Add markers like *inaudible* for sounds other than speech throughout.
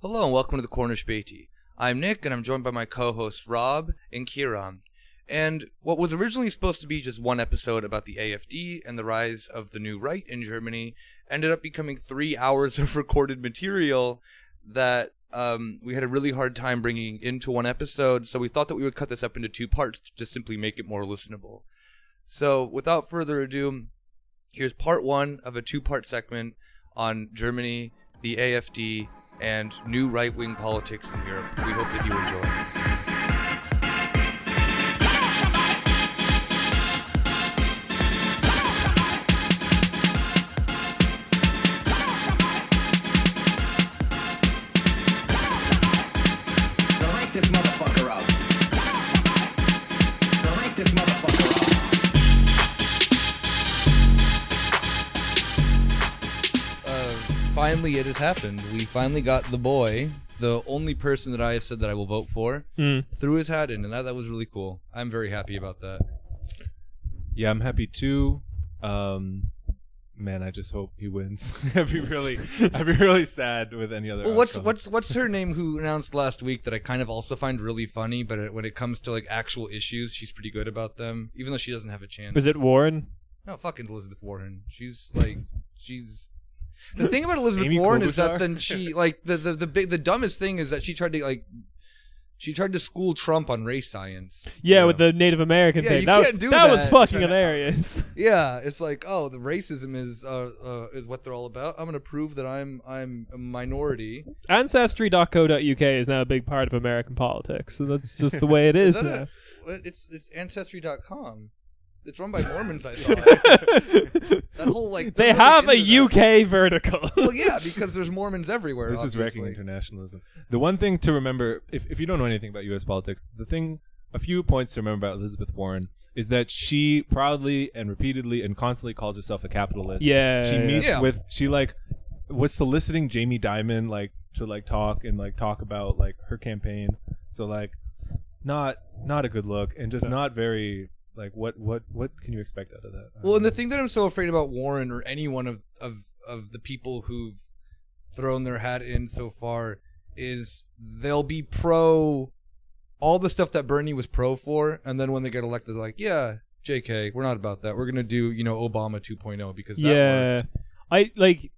Hello and welcome to the Cornish Beatty. I'm Nick and I'm joined by my co-hosts Rob and Kieran. And what was originally supposed to be just one episode about the AFD and the rise of the new right in Germany ended up becoming three hours *laughs* of recorded material that um, we had a really hard time bringing into one episode. So we thought that we would cut this up into two parts to just simply make it more listenable. So without further ado, here's part one of a two-part segment on Germany, the AFD, and new right-wing politics in Europe. We hope that you enjoy. Finally, it has happened. We finally got the boy, the only person that I have said that I will vote for, Mm. threw his hat in, and that, that was really cool. I'm very happy about that. Yeah, I'm happy too. Um, man, I just hope he wins. *laughs* I'd be really, I'd be really sad with any other. Well, what's outcome. what's what's her name who announced last week that I kind of also find really funny, but it, when it comes to like actual issues, she's pretty good about them, even though she doesn't have a chance. Is it Warren? No, fucking Elizabeth Warren. She's like, she's. The thing about Elizabeth Amy Warren is that then she like the the the big the dumbest thing is that she tried to like. She tried to school Trump on race science. Yeah, with the Native American Yeah, thing. you that can't was, do that was that. fucking hilarious. *laughs* Yeah, it's like, oh, the racism is uh, uh is what they're all about. I'm gonna prove that I'm I'm a minority. Ancestry.co.uk is now a big part of American politics, so that's just the way it *laughs* is. that now. a- it's it's ancestry.com. It's run by Mormons, I *laughs* thought. that whole like they they're have a into that. UK vertical. Well, yeah, because there's Mormons everywhere. This is wrecking internationalism. The one thing to remember, if if you don't know anything about U.S. politics, the thing, a few points to remember about Elizabeth Warren is that she proudly and repeatedly and constantly calls herself a capitalist. Yeah, she yeah. meets Yeah. with she like was soliciting Jamie Dimon like to like talk and like talk about like her campaign. So like, not not a good look and just not very like what what what can you expect out of that? Well, don't and the thing that I'm so afraid about Warren or any one of of of the people who've thrown their hat in so far is they'll be pro all the stuff that Bernie was pro for, and then when they get elected, they're like, yeah, J.K., we're not about that. We're gonna do you know Obama 2.0 because that yeah, worked. I like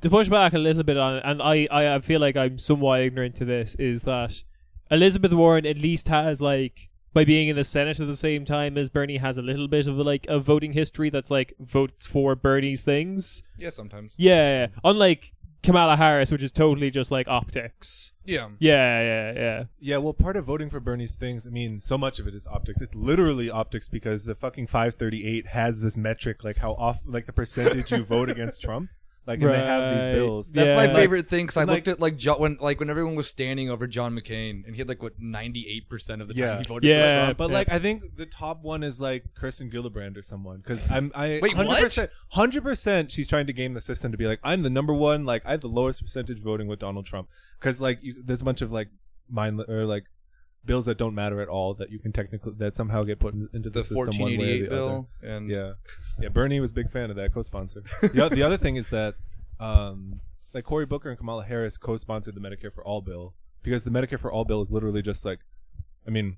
to push back a little bit on it, and I, I I feel like I'm somewhat ignorant to this. Is that Elizabeth Warren at least has like by being in the Senate at the same time as Bernie has a little bit of like a voting history that's like votes for Bernie's things. Yeah, sometimes. Yeah, unlike Kamala Harris, which is totally just like optics. Yeah. Yeah, yeah, yeah. Yeah, well, part of voting for Bernie's things, I mean, so much of it is optics. It's literally optics because the fucking 538 has this metric, like how off, like the percentage you vote against *laughs* Trump. Like, and they have these bills. That's Yeah. my Like- favorite thing because I and, looked like- at like jo- when like when everyone was standing over John McCain and he had like what 98 percent of the time Yeah. he voted Yeah. for Trump. But Yeah. like, I think the top one is like Kirsten Gillibrand or someone because I'm I Wait, what? 100%, 100% she's trying to game the system to be like I'm the number one like I have the lowest percentage voting with Donald Trump because like you, there's a bunch of like mind or like bills that don't matter at all that you can technically that somehow get put in, into the, The system one way or 1488 the other. bill and Yeah, yeah. Bernie was a big fan of that co-sponsor. *laughs* the, the other thing is that, um, like Cory Booker and Kamala Harris co-sponsored the Medicare for All bill because the Medicare for All bill is literally just like, I mean,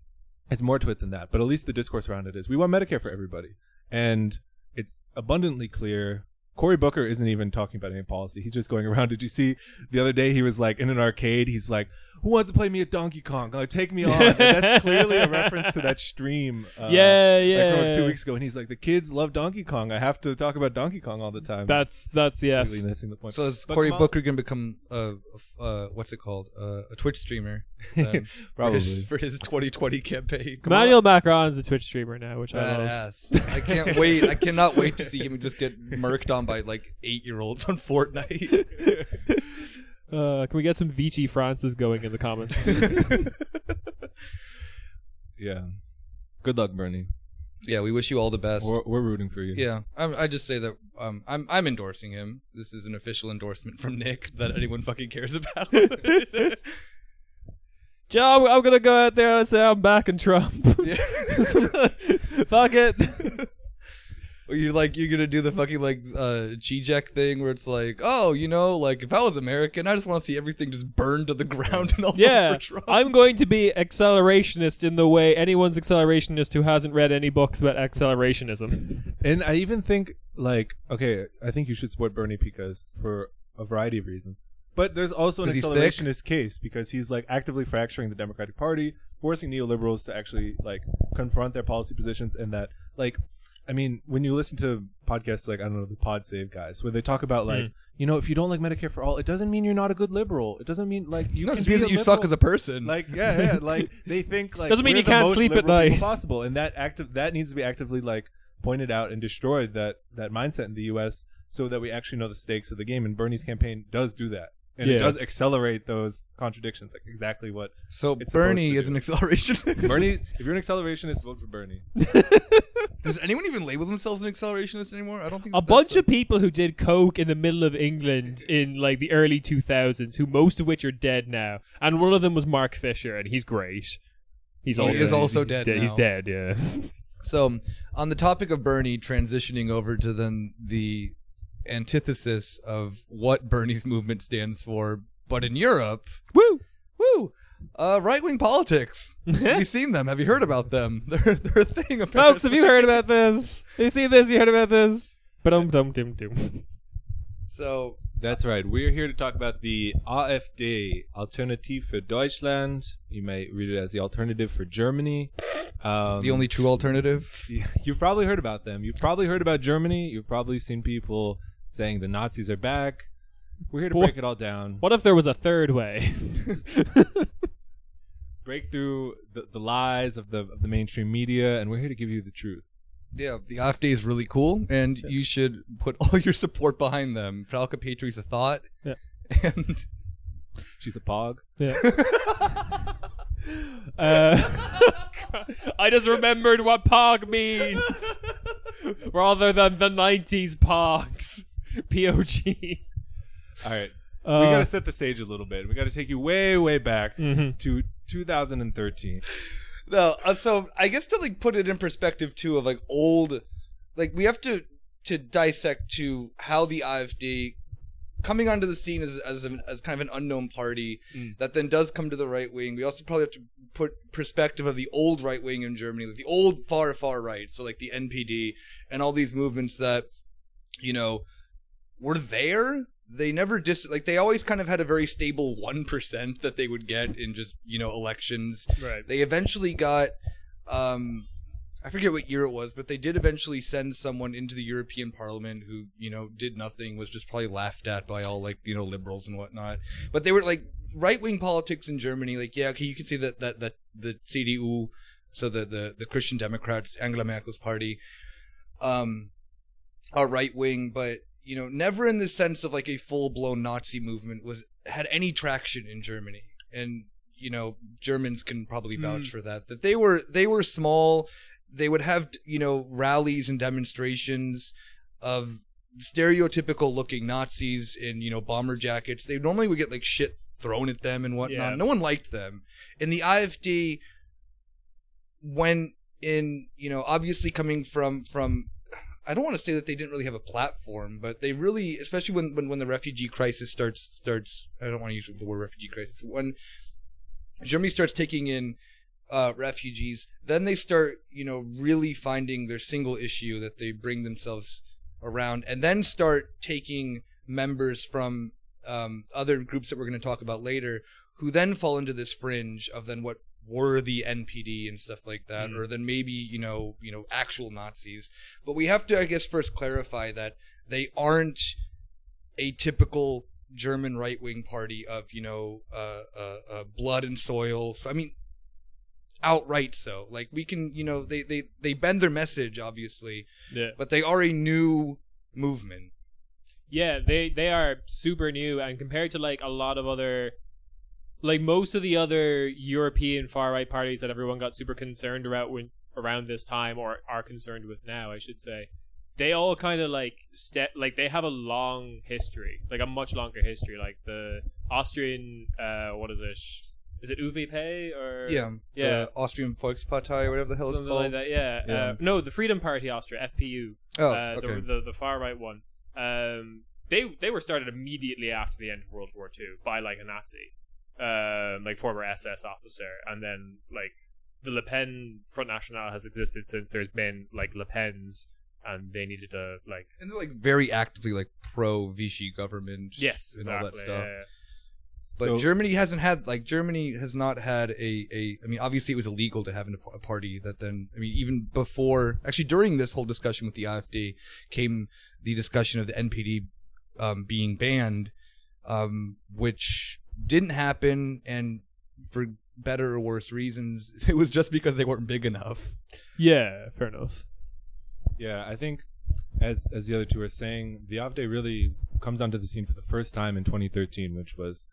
it's more to it than that. But at least the discourse around it is we want Medicare for everybody, and it's abundantly clear. Cory Booker isn't even talking about any policy. He's just going around. Did you see the other day? He was like in an arcade. He's like, "Who wants to play me at Donkey Kong? Like, take me on." And that's clearly a reference to that stream. Uh, Yeah, like from yeah. two weeks ago, and he's like, "The kids love Donkey Kong. I have to talk about Donkey Kong all the time." That's that's yes. really missing the point. So is But Cory Kamal- Booker gonna become a, a- uh, what's it called, uh, a Twitch streamer? then, *laughs* Probably. for his, for his 2020 campaign. Emmanuel macron is a Twitch streamer now, which I love. Badass. I can't *laughs* wait. I cannot wait to see him just get murked on by like eight year olds on Fortnite. *laughs* Uh, can we get some Vici Francis going in the comments? *laughs* yeah. Good luck, Bernie. yeah, we wish you all the best. We're, we're rooting for you. Yeah, I'm, I just say that um, I'm I'm endorsing him. This is an official endorsement from Nick that anyone fucking cares about. *laughs* Joe, I'm gonna go out there and say I'm backing Trump. Yeah. *laughs* Fuck it. Or you're like you're gonna do the fucking like uh Žižek thing where it's like, oh, you know, like if I was American, I just want to see everything just burned to the ground and all Yeah, for Trump. I'm going to be accelerationist in the way anyone's accelerationist who hasn't read any books about accelerationism. And I even think like okay, I think you should support Bernie because for a variety of reasons. But there's also an accelerationist case because he's like actively fracturing the Democratic Party, forcing neoliberals to actually like confront their policy positions and that like I mean, when you listen to podcasts like I don't know the Pod Save guys, where they talk about like, Mm. you know, if you don't like Medicare for all, it doesn't mean you're not a good liberal. It doesn't mean like you no, can be that you liberal. suck as a person. Like yeah, yeah, like they think like Doesn't mean you can't sleep at liberal night. possible, and that active that needs to be actively like pointed out and destroyed that that mindset in the U.S. so that we actually know the stakes of the game. And Bernie's campaign does do that, and it does accelerate those contradictions, like exactly what so it's Bernie to is an acceleration. Bernie. *laughs* if you're an accelerationist, vote for Bernie. *laughs* Does anyone even label themselves an accelerationist anymore? I don't think A bunch of people who did coke in the middle of England in like the early 2000s, who most of which are dead now, and one of them was Mark Fisher, and he's great. He's He also is also he's dead de- He's dead. Yeah. *laughs* So, on the topic of Bernie, transitioning over to then the antithesis of what Bernie's *laughs* movement stands for, but in Europe, Woo. Woo, uh, right wing politics. *laughs* have you seen them? Have you heard about them? *laughs* They're they're a thing. Apparently. Folks, have you heard about this? Have you seen this? You heard about this? But um dum dum dum. So That's right. We're here to talk about the AfD, Alternative für Deutschland. You may read it as the alternative for Germany. Um, the only true alternative. You've probably heard about them. You've probably heard about Germany. You've probably seen people saying the Nazis are back. We're here to break it all down. What if there was a third way? *laughs* Break through the, the lies of the of the mainstream media, and we're here to give you the truth. Yeah, the AfD is really cool, and you should put *laughs* all your support behind them. Frauke Petry's a thought, Yeah. and *laughs* She's a pog. Yeah. *laughs* uh, I just remembered what POG means, rather than the '90s POGs. POG. All right. Uh, we got to set the stage a little bit. We got to take you way, way back Mhm. to 2013. No, uh, so I guess to like put it in perspective too of like old, like we have to to dissect to how the AfD coming onto the scene as as, an, as kind of an unknown party Mm. that then does come to the right wing. We also probably have to put perspective of the old right wing in Germany, like the old far far right, so like the NPD and all these movements that you know were there. They never dis like they always kind of had a very stable one percent that they would get in just you know elections. right. They eventually got, um, I forget what year it was, but they did eventually send someone into the European Parliament who, you know, did nothing, was just probably laughed at by all like you know liberals and whatnot. But they were like right wing politics in Germany. Like, yeah, okay, you can see that that that the CDU, so the the the Christian Democrats, Angela Merkel's party, um, are right wing, but you know, never in the sense of like a full blown Nazi movement was had any traction in Germany. And you know, Germans can probably hmm. vouch for that. That they were they were small. They would have you know rallies and demonstrations of stereotypical looking Nazis in you know bomber jackets. They normally would get like shit thrown at them and whatnot. Yeah. No one liked them. And the AfD, when in you know obviously coming from from I don't want to say that they didn't really have a platform, but they really, especially when, when, when the refugee crisis starts starts. I don't want to use the word refugee crisis. When Germany starts taking in uh, refugees, then they start, you know, really finding their single issue that they bring themselves around, and then start taking members from um, other groups that we're going to talk about later, who then fall into this fringe of then what were the NPD and stuff like that, or then maybe you know, you know, actual Nazis. But we have to, I guess, first clarify that they aren't a typical German right wing party of you know, uh, uh, uh, blood and soil. So I mean, outright so. Like we can, you know, they they they bend their message obviously, Yeah. but they are a new movement. Yeah, they they are super new, and compared to like a lot of other, like most of the other European far right parties that everyone got super concerned about when around this time, or are concerned with now, I should say, they all kind of like step like they have a long history, like a much longer history. Like the Austrian, uh, what is it? is it ÖVP or Yeah, yeah. the Austrian Volkspartei or whatever the hell it's something called. like that. Yeah. Yeah. Uh, no, the Freedom Party Austria (FPÖ), Oh, uh, okay. the, the the far right one. Um, they they were started immediately after the end of World War II by like a Nazi, um, like former SS officer, and then like the Le Pen Front National has existed since there's been like Le Pen's, and they needed to like and they're like very actively like pro Vichy government. yes and exactly all that stuff. yeah. But So- Germany hasn't had like Germany has not had a a. I mean, obviously it was illegal to have an, a party that then. I mean, even before actually during this whole discussion with the AfD came the discussion of the NPD um, being banned, um, which didn't happen, and for better or worse reasons, *laughs* it was just because they weren't big enough. yeah, fair enough. Yeah, I think as as the other two are saying, the AfD really comes onto the scene for the first time in 2013, which was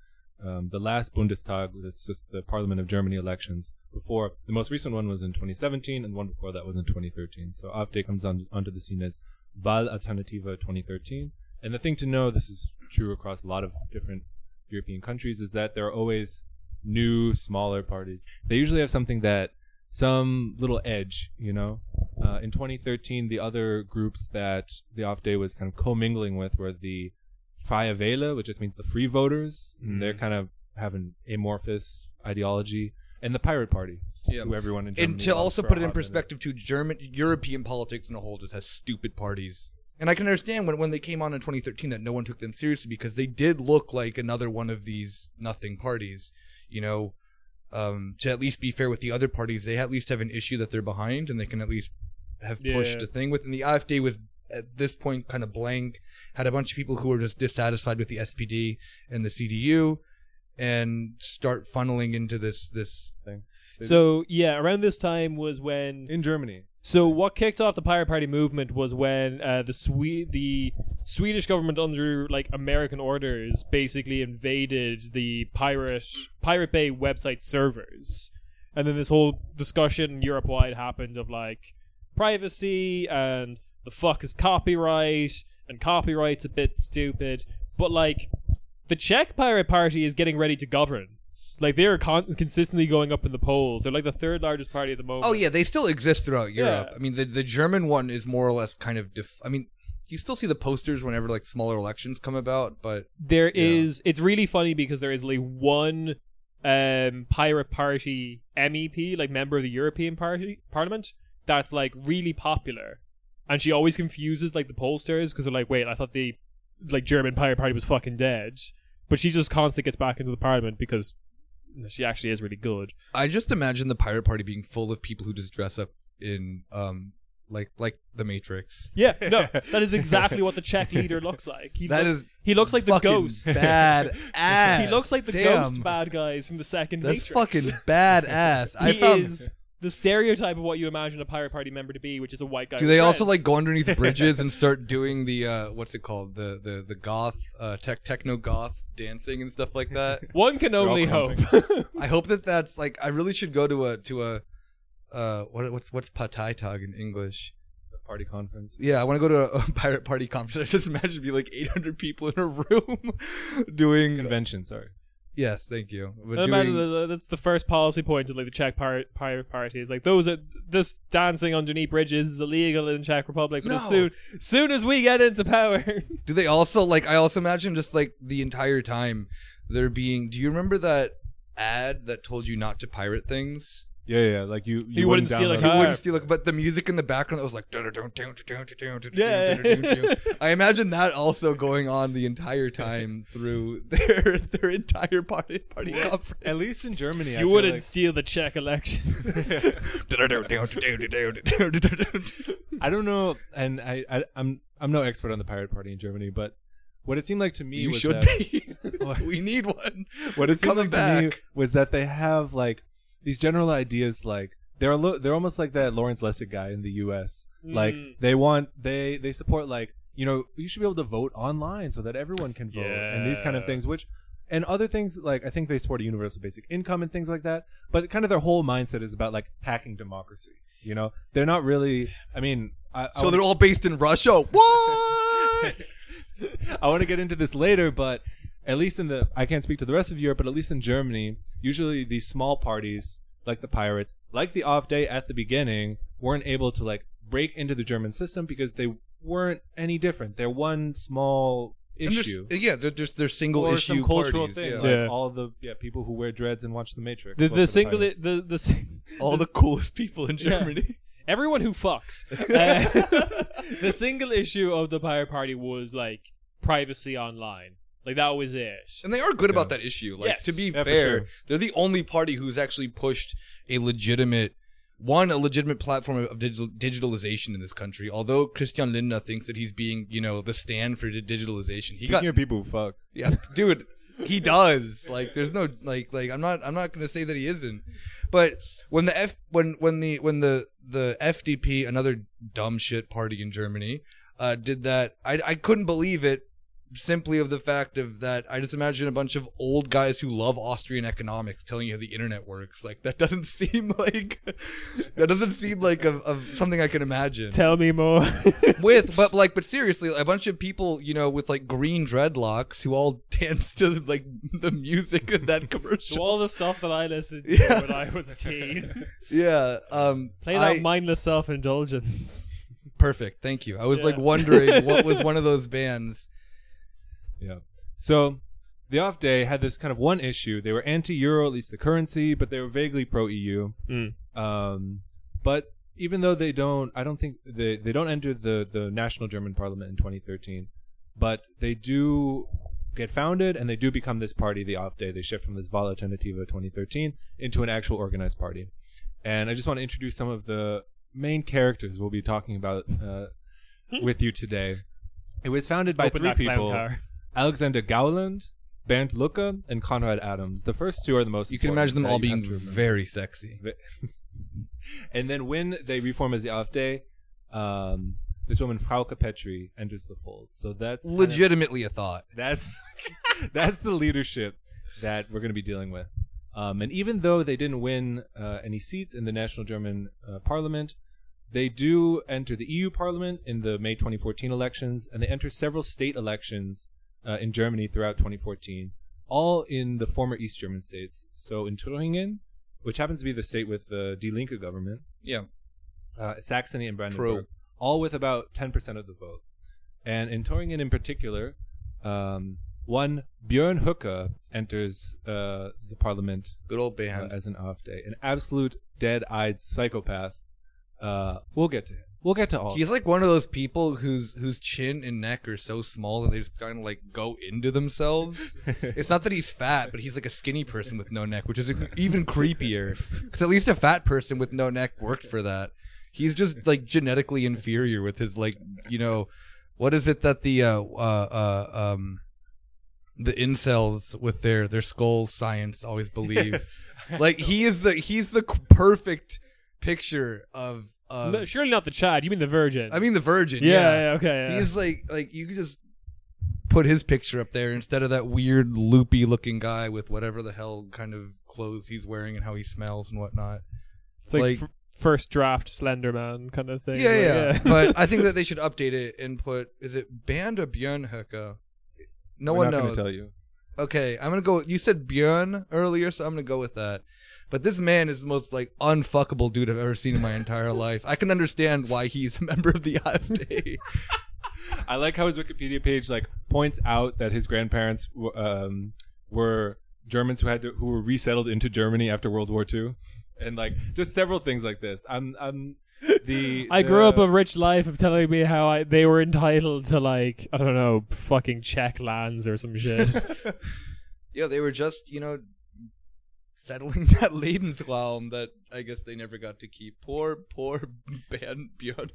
um, the last Bundestag. That's just the Parliament of Germany elections. Before the most recent one was in 2017, and the one before that was in 2013. So AfD comes on onto the scene as Wahl Alternative 2013. And the thing to know, this is true across a lot of different European countries, is that there are always new, smaller parties. They usually have something that some little edge, you know. Uh, in 2013, the other groups that the AfD was kind of commingling with were the Freie Wähler, which just means the free voters. And they're kind of have an amorphous ideology, and the Pirate Party, Yeah. who everyone in Germany and to also put it in hot minute. perspective to German European politics in a whole just has stupid parties. And I can understand when when they came on in 2013 that no one took them seriously because they did look like another one of these nothing parties. You know, um, to at least be fair with the other parties, they at least have an issue that they're behind and they can at least have pushed Yeah. a thing with. And the AfD was at this point kind of blank, had a bunch of people who were just dissatisfied with the SPD and the CDU, and start funneling into this this thing. So yeah, around this time was when in Germany. So what kicked off the Pirate Party movement was when uh, the Swe- the Swedish government under like American orders basically invaded the pirate Pirate Bay website servers, and then this whole discussion Europe wide happened of like privacy and the fuck is copyright and copyright's a bit stupid, but like the Czech Pirate Party is getting ready to govern. Like they are con- consistently going up in the polls. They're like the third largest party at the moment. Oh yeah, they still exist throughout Europe. Yeah. I mean, the the German one is more or less kind of. Def- I mean, you still see the posters whenever like smaller elections come about, but There Yeah. is. It's really funny because there is like one um, pirate party MEP, like member of the European Party Parliament, that's like really popular, and she always confuses like the pollsters because they're like, wait, I thought the like German pirate party was fucking dead, but she just constantly gets back into the parliament because she actually is really good. I just imagine the pirate party being full of people who just dress up in um like like the Matrix. Yeah, no, *laughs* that is exactly what the Czech leader looks like. He That look- is he looks like the ghost. *laughs* Bad ass. *laughs* He looks like the Damn. ghost bad guys from the second That's Matrix. fucking badass. I he found. is the stereotype of what you imagine a pirate party member to be, which is a white guy. Do with they also dreads. like go underneath *laughs* bridges and start doing the uh what's it called the the the goth uh tech techno goth dancing and stuff like that? *laughs* One can only hope. *laughs* I hope that that's like I really should go to a to a uh what what's what's Tag in English? The party conference. Yeah, I want to go to a, a pirate party conference. I just imagine it'd be like 800 people in a room doing. Convention, sorry. Yes, thank you. But imagine doing- that's the first policy point of like the Czech pirate party is like those are this dancing underneath bridges is illegal in Czech Republic. But as No. soon soon as we get into power, *laughs* Do they also like? I also imagine just like the entire time there being. Do you remember that ad that told you not to pirate things? Yeah, yeah. Like you, you, You wouldn't steal a download- You car. wouldn't steal it, but the music in the background that was like. Yeah. *laughs* I imagine that also going on the entire time through *laughs* their their entire party party conference. At least in Germany, I you feel wouldn't like- steal the Czech elections. *laughs* I don't know, and I, I, I'm, I'm no expert on the pirate party in Germany, but what it seemed like to me You was should that, be. we need one. what it seemed coming like to me back. was that they have like these general ideas, like they're a lo- they're almost like that Lawrence Lessig guy in the U.S. Like Mm. they want they they support like you know you should be able to vote online so that everyone can vote and these kind of things, which and other things like I think they support a universal basic income and things like that. But kind of their whole mindset is about like hacking democracy. You know, they're not really. I mean, I, I So they're all based in Russia. *laughs* What? *laughs* I want to get into this later, but at least in the I can't speak to the rest of Europe, but at least in Germany, usually these small parties like the Pirates, like the AfD at the beginning, weren't able to like break into the German system because they weren't any different. They're one small And issue. yeah, they're just they're single or issue some cultural parties, thing, yeah. like Yeah. all the yeah people who wear dreads and watch The Matrix. The vote the single Pirates. the the sing- All the coolest people in Germany. *laughs* everyone who fucks. *laughs* Uh, *laughs* the single issue of the Pirate Party was like privacy online. Like that was it. And they are good about that issue. Like Yes. to be Yeah, for fair, sure. they're the only party who's actually pushed a legitimate one a legitimate platform of digital, digitalization in this country. Although Christian Lindner thinks that he's being, you know, the stand for di- digitalization. He Speaking got of people who fuck, yeah, dude, he *laughs* does. Like there's no like like I'm not I'm not going to say that he isn't. But when the F when when the when the the FDP another dumb shit party in Germany uh did that I I couldn't believe it simply of the fact of that I just imagine a bunch of old guys who love Austrian economics telling you how the internet works. Like that doesn't *laughs* seem like that doesn't seem like a, of something I can imagine Tell me more. *laughs* with but like but seriously a bunch of people you know with like green dreadlocks who all *laughs* dance to like the music of that to commercial all the stuff that I listened to Yeah. when I was a teen. yeah um Play that I- mindless self indulgence. perfect thank you i was like wondering what was one of those bands Yeah. So the AfD had this kind of one issue. They were anti-euro, at least the currency, but they were vaguely pro-EU. Mm. Um, but even though they don't, I don't think they they don't enter the the national German parliament in 2013, but they do get founded and they do become this party. The AfD they shift from this Wahlalternative 2013 into an actual organized party. And I just want to introduce some of the main characters we'll be talking about uh, with you today. It was founded by Open three people. Alexander Gauland, Bernd Lucke, and Konrad Adams. The first two are the most. you can imagine them all being very sexy *laughs* and then when they reform as the AfD, um, this woman Frauke Petry enters the fold. So that's kind of- legitimately a thought that's *laughs* that's the leadership that we're going to be dealing with. Um, and even though they didn't win uh, any seats in the national German uh, parliament, they do enter the EU parliament in the May 2014 elections, and they enter several state elections uh, in Germany throughout 2014, all in the former East German states. So in Thüringen, which happens to be the state with the Die Linke government, yeah uh, Saxony and Brandenburg, True. all with about 10% of the vote. And in Thüringen in particular, um, one Björn Höcke enters uh, the parliament good old uh, as an AfD, an absolute dead-eyed psychopath. Uh, we'll get to him. We'll get to all. He's like one of those people whose whose chin and neck are so small that they just kind of like go into themselves. *laughs* it's not that he's fat, but he's like a skinny person with no neck, which is even creepier. Because at least a fat person with no neck worked for that. He's just like genetically inferior with his like you know, what is it that the uh uh, uh um the incels with their their skull science always believe. *laughs* like he is the he's the perfect picture of Um, of No, surely not the child. You mean the Virgin? I mean the Virgin. yeah, Yeah, yeah, okay. Yeah. He's like like you could just put his picture up there instead of that weird loopy looking guy with whatever the hell kind of clothes he's wearing and how he smells and whatnot. It's like, like- f- first draft Slender Man kind of thing. Yeah, Like, yeah. but I think that *laughs* they should update it and put is it Bernd or Björn Höcke? No We're one not knows. going to tell you. Okay, I'm gonna go. You said Björn earlier, so I'm gonna go with that. But this man is the most like unfuckable dude I've ever seen in my entire life. I can understand why he's a member of the AfD. *laughs* I like how his Wikipedia page like points out that his grandparents w- um, were Germans who had to, who were resettled into Germany after World War II, and like just several things like this. I'm I'm the I grew up a rich life of telling me how I, they were entitled to like I don't know fucking Czech lands or some shit. *laughs* *laughs* yeah, they were just you know settling *laughs* that Lebensraum that I guess they never got to keep. Poor, poor *laughs* Bernd Björn.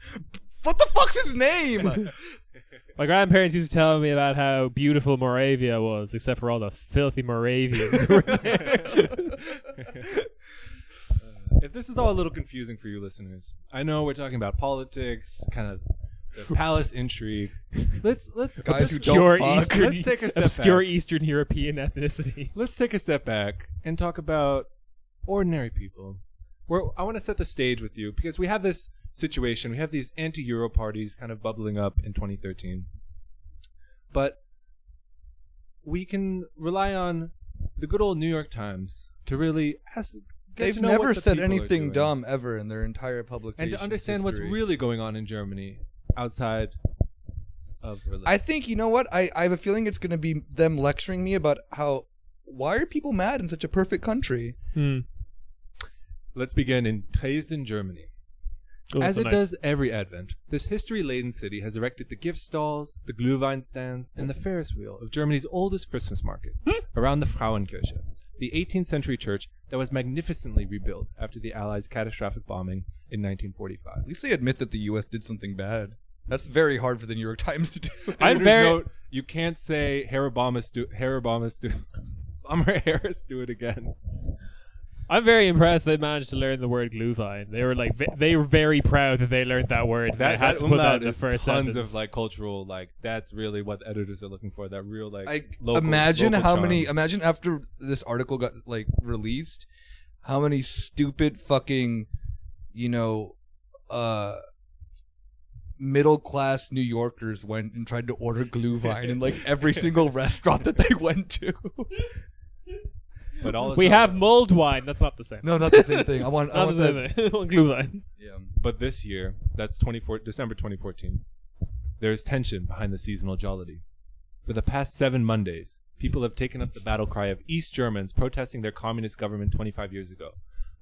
What the fuck's his name? *laughs* My grandparents used to tell me about how beautiful Moravia was, except for all the filthy Moravians. who were there. Uh, if this is all a little confusing for you listeners, I know we're talking about politics, kind of the palace intrigue. Let's let's Guys who obscure don't fuck. Eastern, Let's take a step obscure back. Eastern European ethnicities. let's take a step back and talk about ordinary people. Where I want to set the stage with you because we have this situation. We have these anti-Euro parties kind of bubbling up in 2013. But we can rely on the good old New York Times to really ask. Get They've never the said anything dumb ever in their entire publication. and to understand what's really going on in Germany outside of Berlin. I think you know what I, I have a feeling it's going to be them lecturing me about how why are people mad in such a perfect country? Hmm. Let's begin in Dresden, Germany. Oh, As so it nice. does every Advent, this history-laden city has erected the gift stalls, the Glühwein stands, and the Ferris wheel of Germany's oldest Christmas market around the Frauenkirche, the 18th century church that was magnificently rebuilt after the Allies' catastrophic bombing in 1945. At least they admit that the U.S. did something bad. That's very hard for the New York *laughs* Times to do. *laughs* I'm very- note, you can't say Harabamas do Harabamas do *laughs* Bummer Harris do it again. I'm very impressed they managed to learn the word Glühwein. They were like ve- they were very proud that they learned that word. That, they had that to put that in the is first tons sentence. of like cultural like that's really what editors are looking for. That real like I local, imagine local how charm. many. Imagine after this article got like released, how many stupid fucking, you know, uh, middle class New Yorkers went and tried to order Glühwein in like every *laughs* single restaurant that they went to. *laughs* But all we have well. mulled wine. That's not the same. no, not the same thing. I want. *laughs* I not want the that. same thing. *laughs* Glühwein. Yeah. But this year, that's 24 December 2014. There is tension behind the seasonal jollity. For the past seven Mondays, people have taken up the battle cry of East Germans protesting their communist government 25 years ago.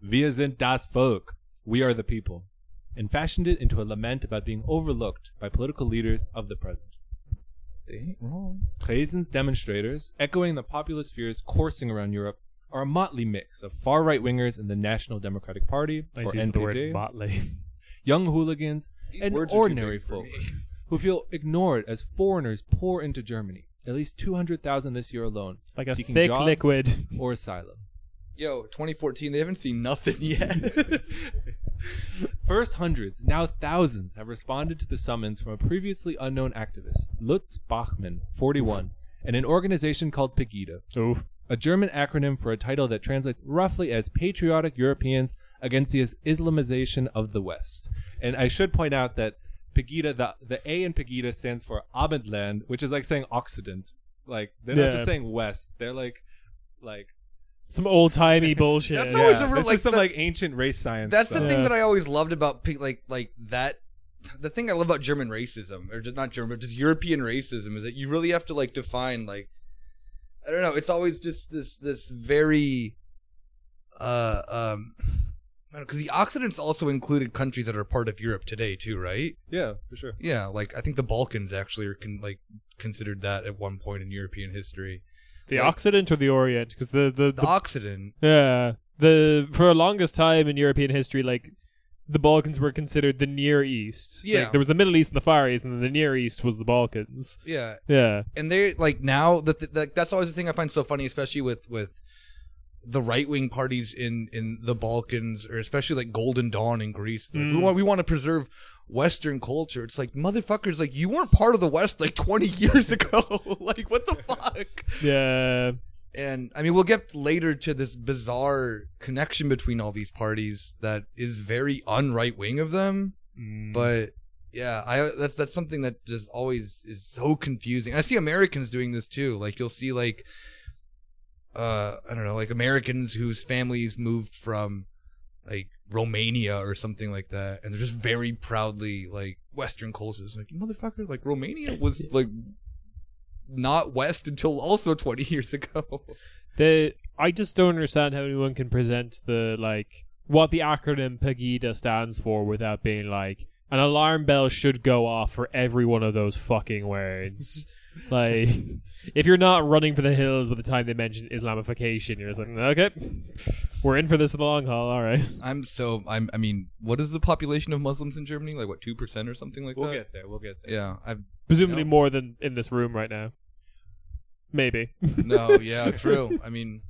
Wir sind das Volk. We are the people. And fashioned it into a lament about being overlooked by political leaders of the present. They ain't wrong. Dresden's demonstrators, echoing the populist fears coursing around Europe, are a motley mix of far right wingers in the National Democratic Party, Nice or use of the word NPD, motley. *laughs* young hooligans, These and words are too ordinary big for folk me. who feel ignored as foreigners pour into Germany. At least 200,000 this year alone, Like a seeking thick jobs liquid. *laughs* or asylum. Yo, 2014. They haven't seen nothing yet. *laughs* First hundreds, now thousands, have responded to the summons from a previously unknown activist, Lutz Bachmann, 41, and an organization called Pegida, Oof. A German acronym for a title that translates roughly as Patriotic Europeans Against the Islamization of the West. And I should point out that Pegida, the, the A in Pegida stands for Abendland, which is like saying Occident. Like, they're Yeah. not just saying West, they're like, like, Some old timey bullshit. That's always a real- this like, is some the- like ancient race science. That's the thing Yeah. that I always loved about like like that. The thing I love about German racism, or just not German, but just European racism, is that you really have to like define like I don't know. It's always just this this very uh um because the Occidents also included countries that are part of Europe today too, right? Yeah, for sure. Yeah, like I think the Balkans actually are con- like considered that at one point in European history. the like- Occident or the Orient? Because the the, The the Occident, Yeah, the for the longest time in European history, like the Balkans were considered the Near East. Like, Yeah. there was the Middle East and the Far East, and then the Near East was the Balkans. yeah, Yeah, and they like now that the, like that's always the thing I find so funny, especially with with the right wing parties in in the Balkans, or especially like Golden Dawn in Greece. Like, we Mm. want we want to preserve Western culture. It's like motherfuckers, like you weren't part of the West like twenty *laughs* years ago. *laughs* like what the *laughs* fuck? yeah. And I mean, we'll get later to this bizarre connection between all these parties that is very unright wing of them. Mm. But yeah, I that's that's something that just always is so confusing. I see Americans doing this too. Like you'll see like uh I don't know, like Americans whose families moved from like Romania or something like that, and they're just very proudly like Western cultures. Like motherfucker, like Romania was *laughs* like not West until also twenty years ago. the I just don't understand how anyone can present the like what the acronym Pegida stands for without being like an alarm bell should go off for every one of those fucking words. *laughs* like, if you're not running for the hills by the time they mention Islamification, you're just like, okay, we're in for this for the long haul. All right. *laughs* I'm so I'm I mean, what is the population of Muslims in Germany? Like what two percent or something like that? We'll get there. We'll get there. Yeah, I've Presumably No. more than in this room right now. Maybe. no, *laughs* yeah, true. I mean,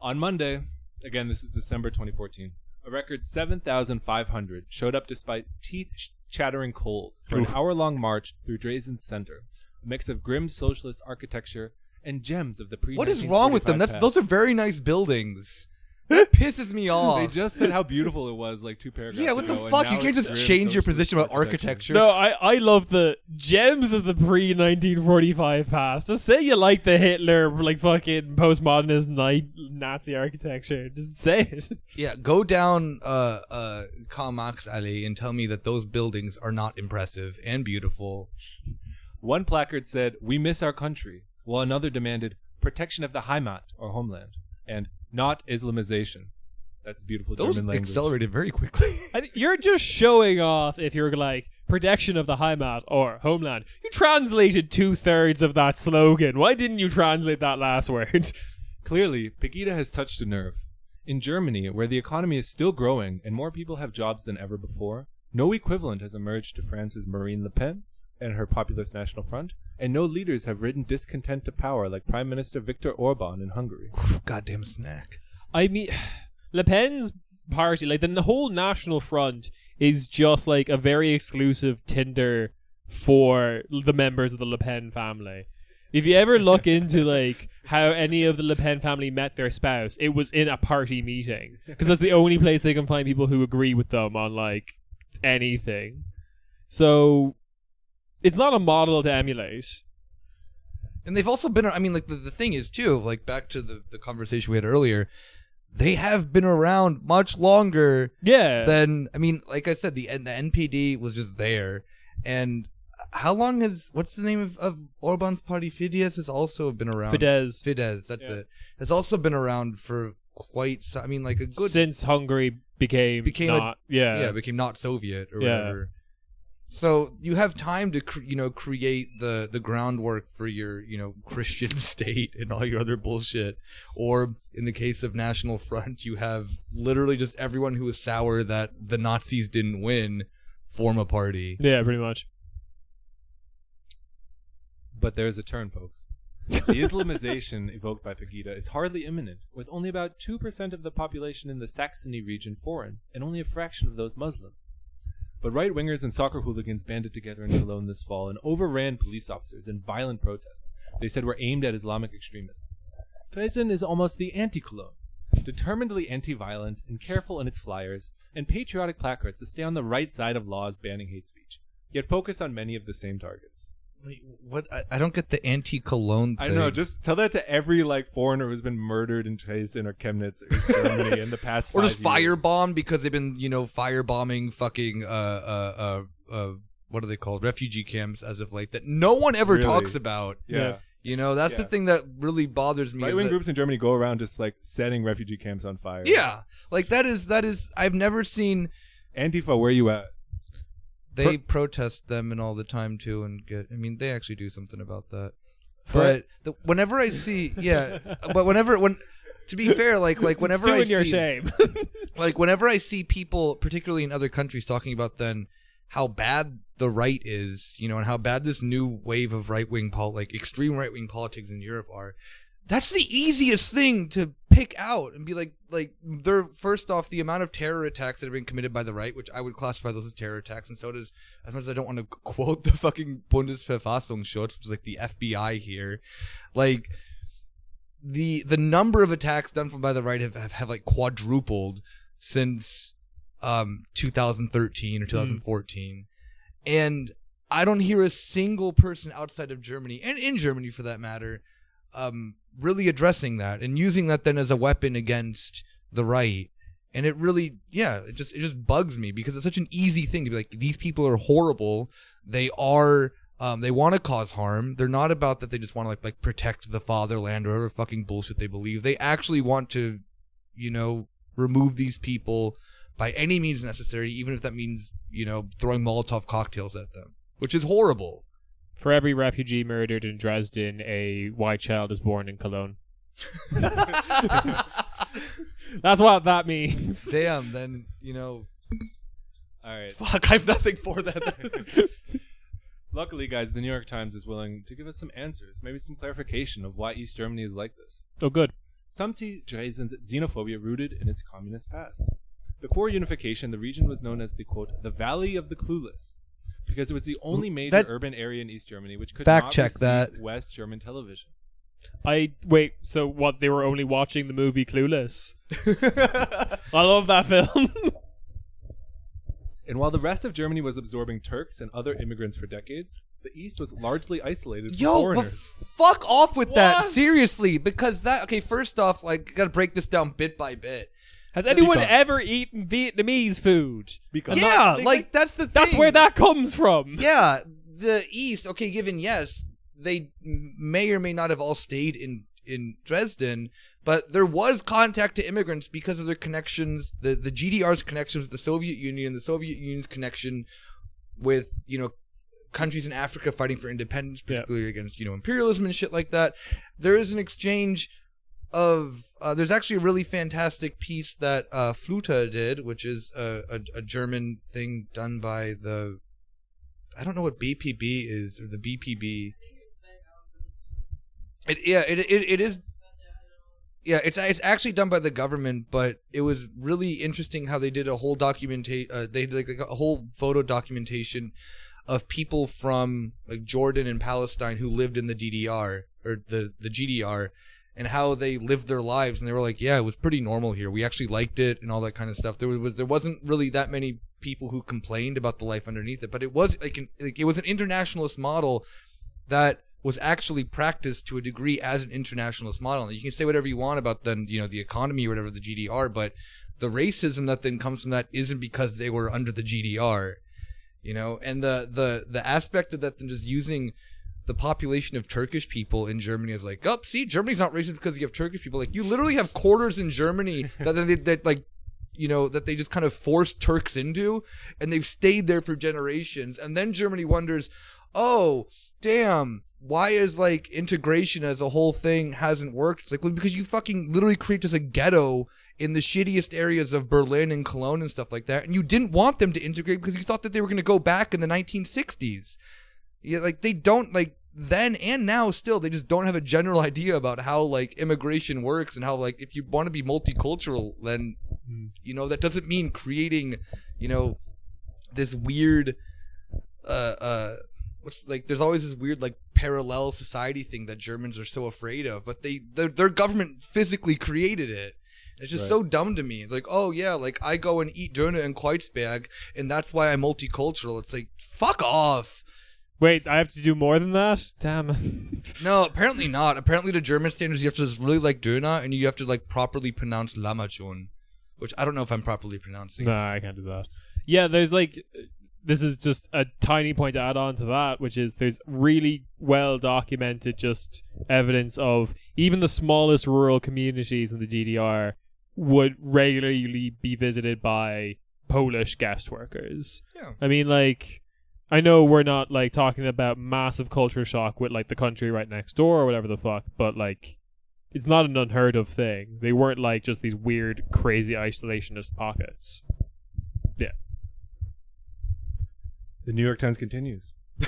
On Monday, again, this is December 2014, a record 7,500 showed up despite teeth chattering cold for Oof. an hour long march through Dresden's center, a mix of grim socialist architecture and gems of the pre what is wrong with them? That's those are very nice buildings. That pisses me *laughs* off. They just said how beautiful it was like two paragraphs yeah, what the ago, and fuck? now You can't it's just grim change your socialist position about architecture. No, I, I love the gems of the pre 1945 past. Just say you like the Hitler, like fucking postmodernist ni- Nazi architecture. Just say it. *laughs* Yeah, go down uh uh Karl Marx Alley and tell me that those buildings are not impressive and beautiful. One placard said, "We miss our country," while another demanded protection of the Heimat or homeland and not Islamization. That's beautiful Those German language. accelerated very quickly. *laughs* I think you're just showing off if you're like protection of the Heimat or homeland. You translated two thirds of that slogan. Why didn't you translate that last word? *laughs* Clearly, Pegida has touched a nerve. In Germany, where the economy is still growing and more people have jobs than ever before, no equivalent has emerged to France's Marine Le Pen and her Populist National Front, and no leaders have ridden discontent to power like Prime Minister Viktor Orban in Hungary. Goddamn snack. I mean, *sighs* Le Pen's party, like the whole National Front, is just like a very exclusive Tinder for the members of the Le Pen family. If you ever look *laughs* into like how any of the Le Pen family met their spouse, it was in a party meeting because that's the only place they can find people who agree with them on like anything. So it's not a model to emulate. And they've also been I mean like the, the thing is too, like back to the, the conversation we had earlier, they have been around much longer Yeah. than I mean, like I said, the the NPD was just there. And how long has what's the name of, of Orban's party? Fidesz has also been around. Fidesz. Fidesz, that's Yeah. it. Has also been around for quite. So, I mean, like a good. since Hungary became Became a- yeah yeah, became not Soviet or Yeah. whatever. So you have time to cr- you know create the the groundwork for your you know Christian *laughs* state and all your other bullshit. Or in the case of National Front, you have literally just everyone who is sour that the Nazis didn't win form a party. yeah pretty much But there's a turn, folks. The Islamization *laughs* evoked by Pegida is hardly imminent, with only about 2% of the population in the Saxony region foreign, and only a fraction of those Muslim. But right wingers and soccer hooligans banded together in Cologne this fall and overran police officers in violent protests they said were aimed at Islamic extremism. Dresden is almost the anti Cologne, determinedly anti violent and careful in its flyers and patriotic placards to stay on the right side of laws banning hate speech, yet focus on many of the same targets. Wait, what? I, I don't get the anti-cologne. I thing. know. Just tell that to every like foreigner who's been murdered in Dresden or Chemnitz or Germany in the past. *laughs* or just five years. firebomb because they've been you know firebombing fucking uh uh uh uh what are they called refugee camps as of late that no one ever Really? talks about. Yeah. Yeah. You know that's the Yeah. thing that really bothers me. is Right wing that- groups in Germany go around just like setting refugee camps on fire. Yeah, like that is that is I've never seen Antifa, where you at? They protest them and all the time too and get. I mean they actually do something about that. But the, whenever I see, yeah, *laughs* but whenever when. To be fair, like like whenever it's doing your see, shame *laughs* like whenever I see people, particularly in other countries, talking about then how bad the right is, you know, and how bad this new wave of right wing pol like extreme right wing politics in Europe are, that's the easiest thing to pick out and be like like they're first off the amount of terror attacks that have been committed by the right, which I would classify those as terror attacks, and so does as much as I don't want to *laughs* quote the fucking Bundesverfassungsschutz, which is like the FBI here, like the the number of attacks done from by the right have, have, have like quadrupled since um 2013 or 2014 and i don't hear a single person outside of germany and in germany for that matter um really addressing that and using that then as a weapon against the right and it really yeah it just it just bugs me because it's such an easy thing to be like these people are horrible they are um, they want to cause harm. They're not about that. They just want to like like protect the fatherland or whatever fucking bullshit they believe. They actually want to, you know, remove these people by any means necessary, even if that means you know throwing Molotov cocktails at them, which is horrible. For every refugee murdered in Dresden a white child is born in Cologne *laughs* that's what that means Damn. Then you know, All right. fuck. I have nothing for that. *laughs* Luckily, guys, the New York Times is willing to give us some answers, maybe some clarification of why East Germany is like this. oh good Some see Dresden's xenophobia rooted in its communist past. Before unification, the region was known as the quote, the Valley of the Clueless, because it was the only major That- urban area in East Germany which could Fact not check receive that. West German television. I wait. So what? They were only watching the movie Clueless. *laughs* I love that film. And while the rest of Germany was absorbing Turks and other immigrants for decades, the East was largely isolated from Yo, but foreigners. fuck off with that. What? Seriously, because that okay, first off, like gotta break this down bit by bit. Has anyone on. ever eaten Vietnamese food? Speak on yeah, not- like that's the thing. That's where that comes from. Yeah, the East. Okay, given yes, they m- may or may not have all stayed in in Dresden, but there was contact to immigrants because of their connections, the the GDR's connections with the Soviet Union, the Soviet Union's connection with you know countries in Africa fighting for independence, Yeah. particularly against you know imperialism and shit like that. There is an exchange of uh, there's actually a really fantastic piece that uh, Fluter did, which is a, a, a German thing done by the I don't know what BPB is or the BPB. It yeah it it, it is. Yeah, it's it's actually done by the government, but it was really interesting how they did a whole documentation. Uh, they did like, like a whole photo documentation of people from like Jordan and Palestine who lived in the DDR or the the GDR, and how they lived their lives. And they were like, yeah, it was pretty normal here. We actually liked it and all that kind of stuff. There was there wasn't really that many people who complained about the life underneath it, but it was like, an, like it was an internationalist model that was actually practiced to a degree as an internationalist model. And you can say whatever you want about then you know the economy or whatever the GDR, but the racism that then comes from that isn't because they were under the GDR, you know. And the the the aspect of that then just using the population of Turkish people in Germany is like, oh, see, Germany's not racist because you have Turkish people. Like you literally have quarters in Germany that *laughs* that, that, that like you know that they just kind of forced Turks into, and they've stayed there for generations. And then Germany wonders, oh, damn, why is like integration as a whole thing hasn't worked? It's like well, because you fucking literally create just a ghetto in the shittiest areas of Berlin and Cologne and stuff like that, and you didn't want them to integrate because you thought that they were going to go back in the 1960s. Yeah, like they don't like then and now still they just don't have a general *laughs* idea about how like immigration works and how like if you want to be multicultural then you know that doesn't mean creating you know this weird uh uh what's like there's always this weird like parallel society thing that Germans are so afraid of but they their, their government physically created it it's just Right. so dumb to me. Like, oh yeah, like I go and eat Döner in Kreuzberg, and that's why I'm multicultural. It's like, fuck off. Wait, I have to do more than that. Damn. No, apparently not. Apparently, the German standards, you have to just really like Döner, and you have to like properly pronounce Lamachon, which I don't know if I'm properly pronouncing. nah, I can't do that. Yeah, there's like, this is just a tiny point to add on to that, which is there's really well documented just evidence of even the smallest rural communities in the GDR would regularly be visited by Polish guest workers. Yeah. I mean, like, I know we're not like talking about massive culture shock with like the country right next door or whatever the fuck, but like, it's not an unheard of thing. They weren't like just these weird, crazy isolationist pockets. Yeah. The New York Times continues. *laughs*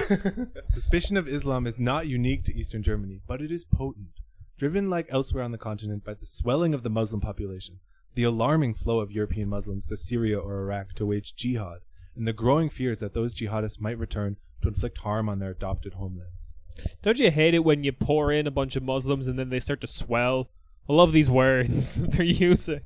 Suspicion of Islam is not unique to Eastern Germany, but it is potent. Driven like elsewhere on the continent by the swelling of the Muslim population, the alarming flow of European Muslims to Syria or Iraq to wage jihad, and the growing fears that those jihadists might return to inflict harm on their adopted homelands. Don't you hate it when you pour in a bunch of Muslims and then they start to swell? I love these words *laughs* they're using.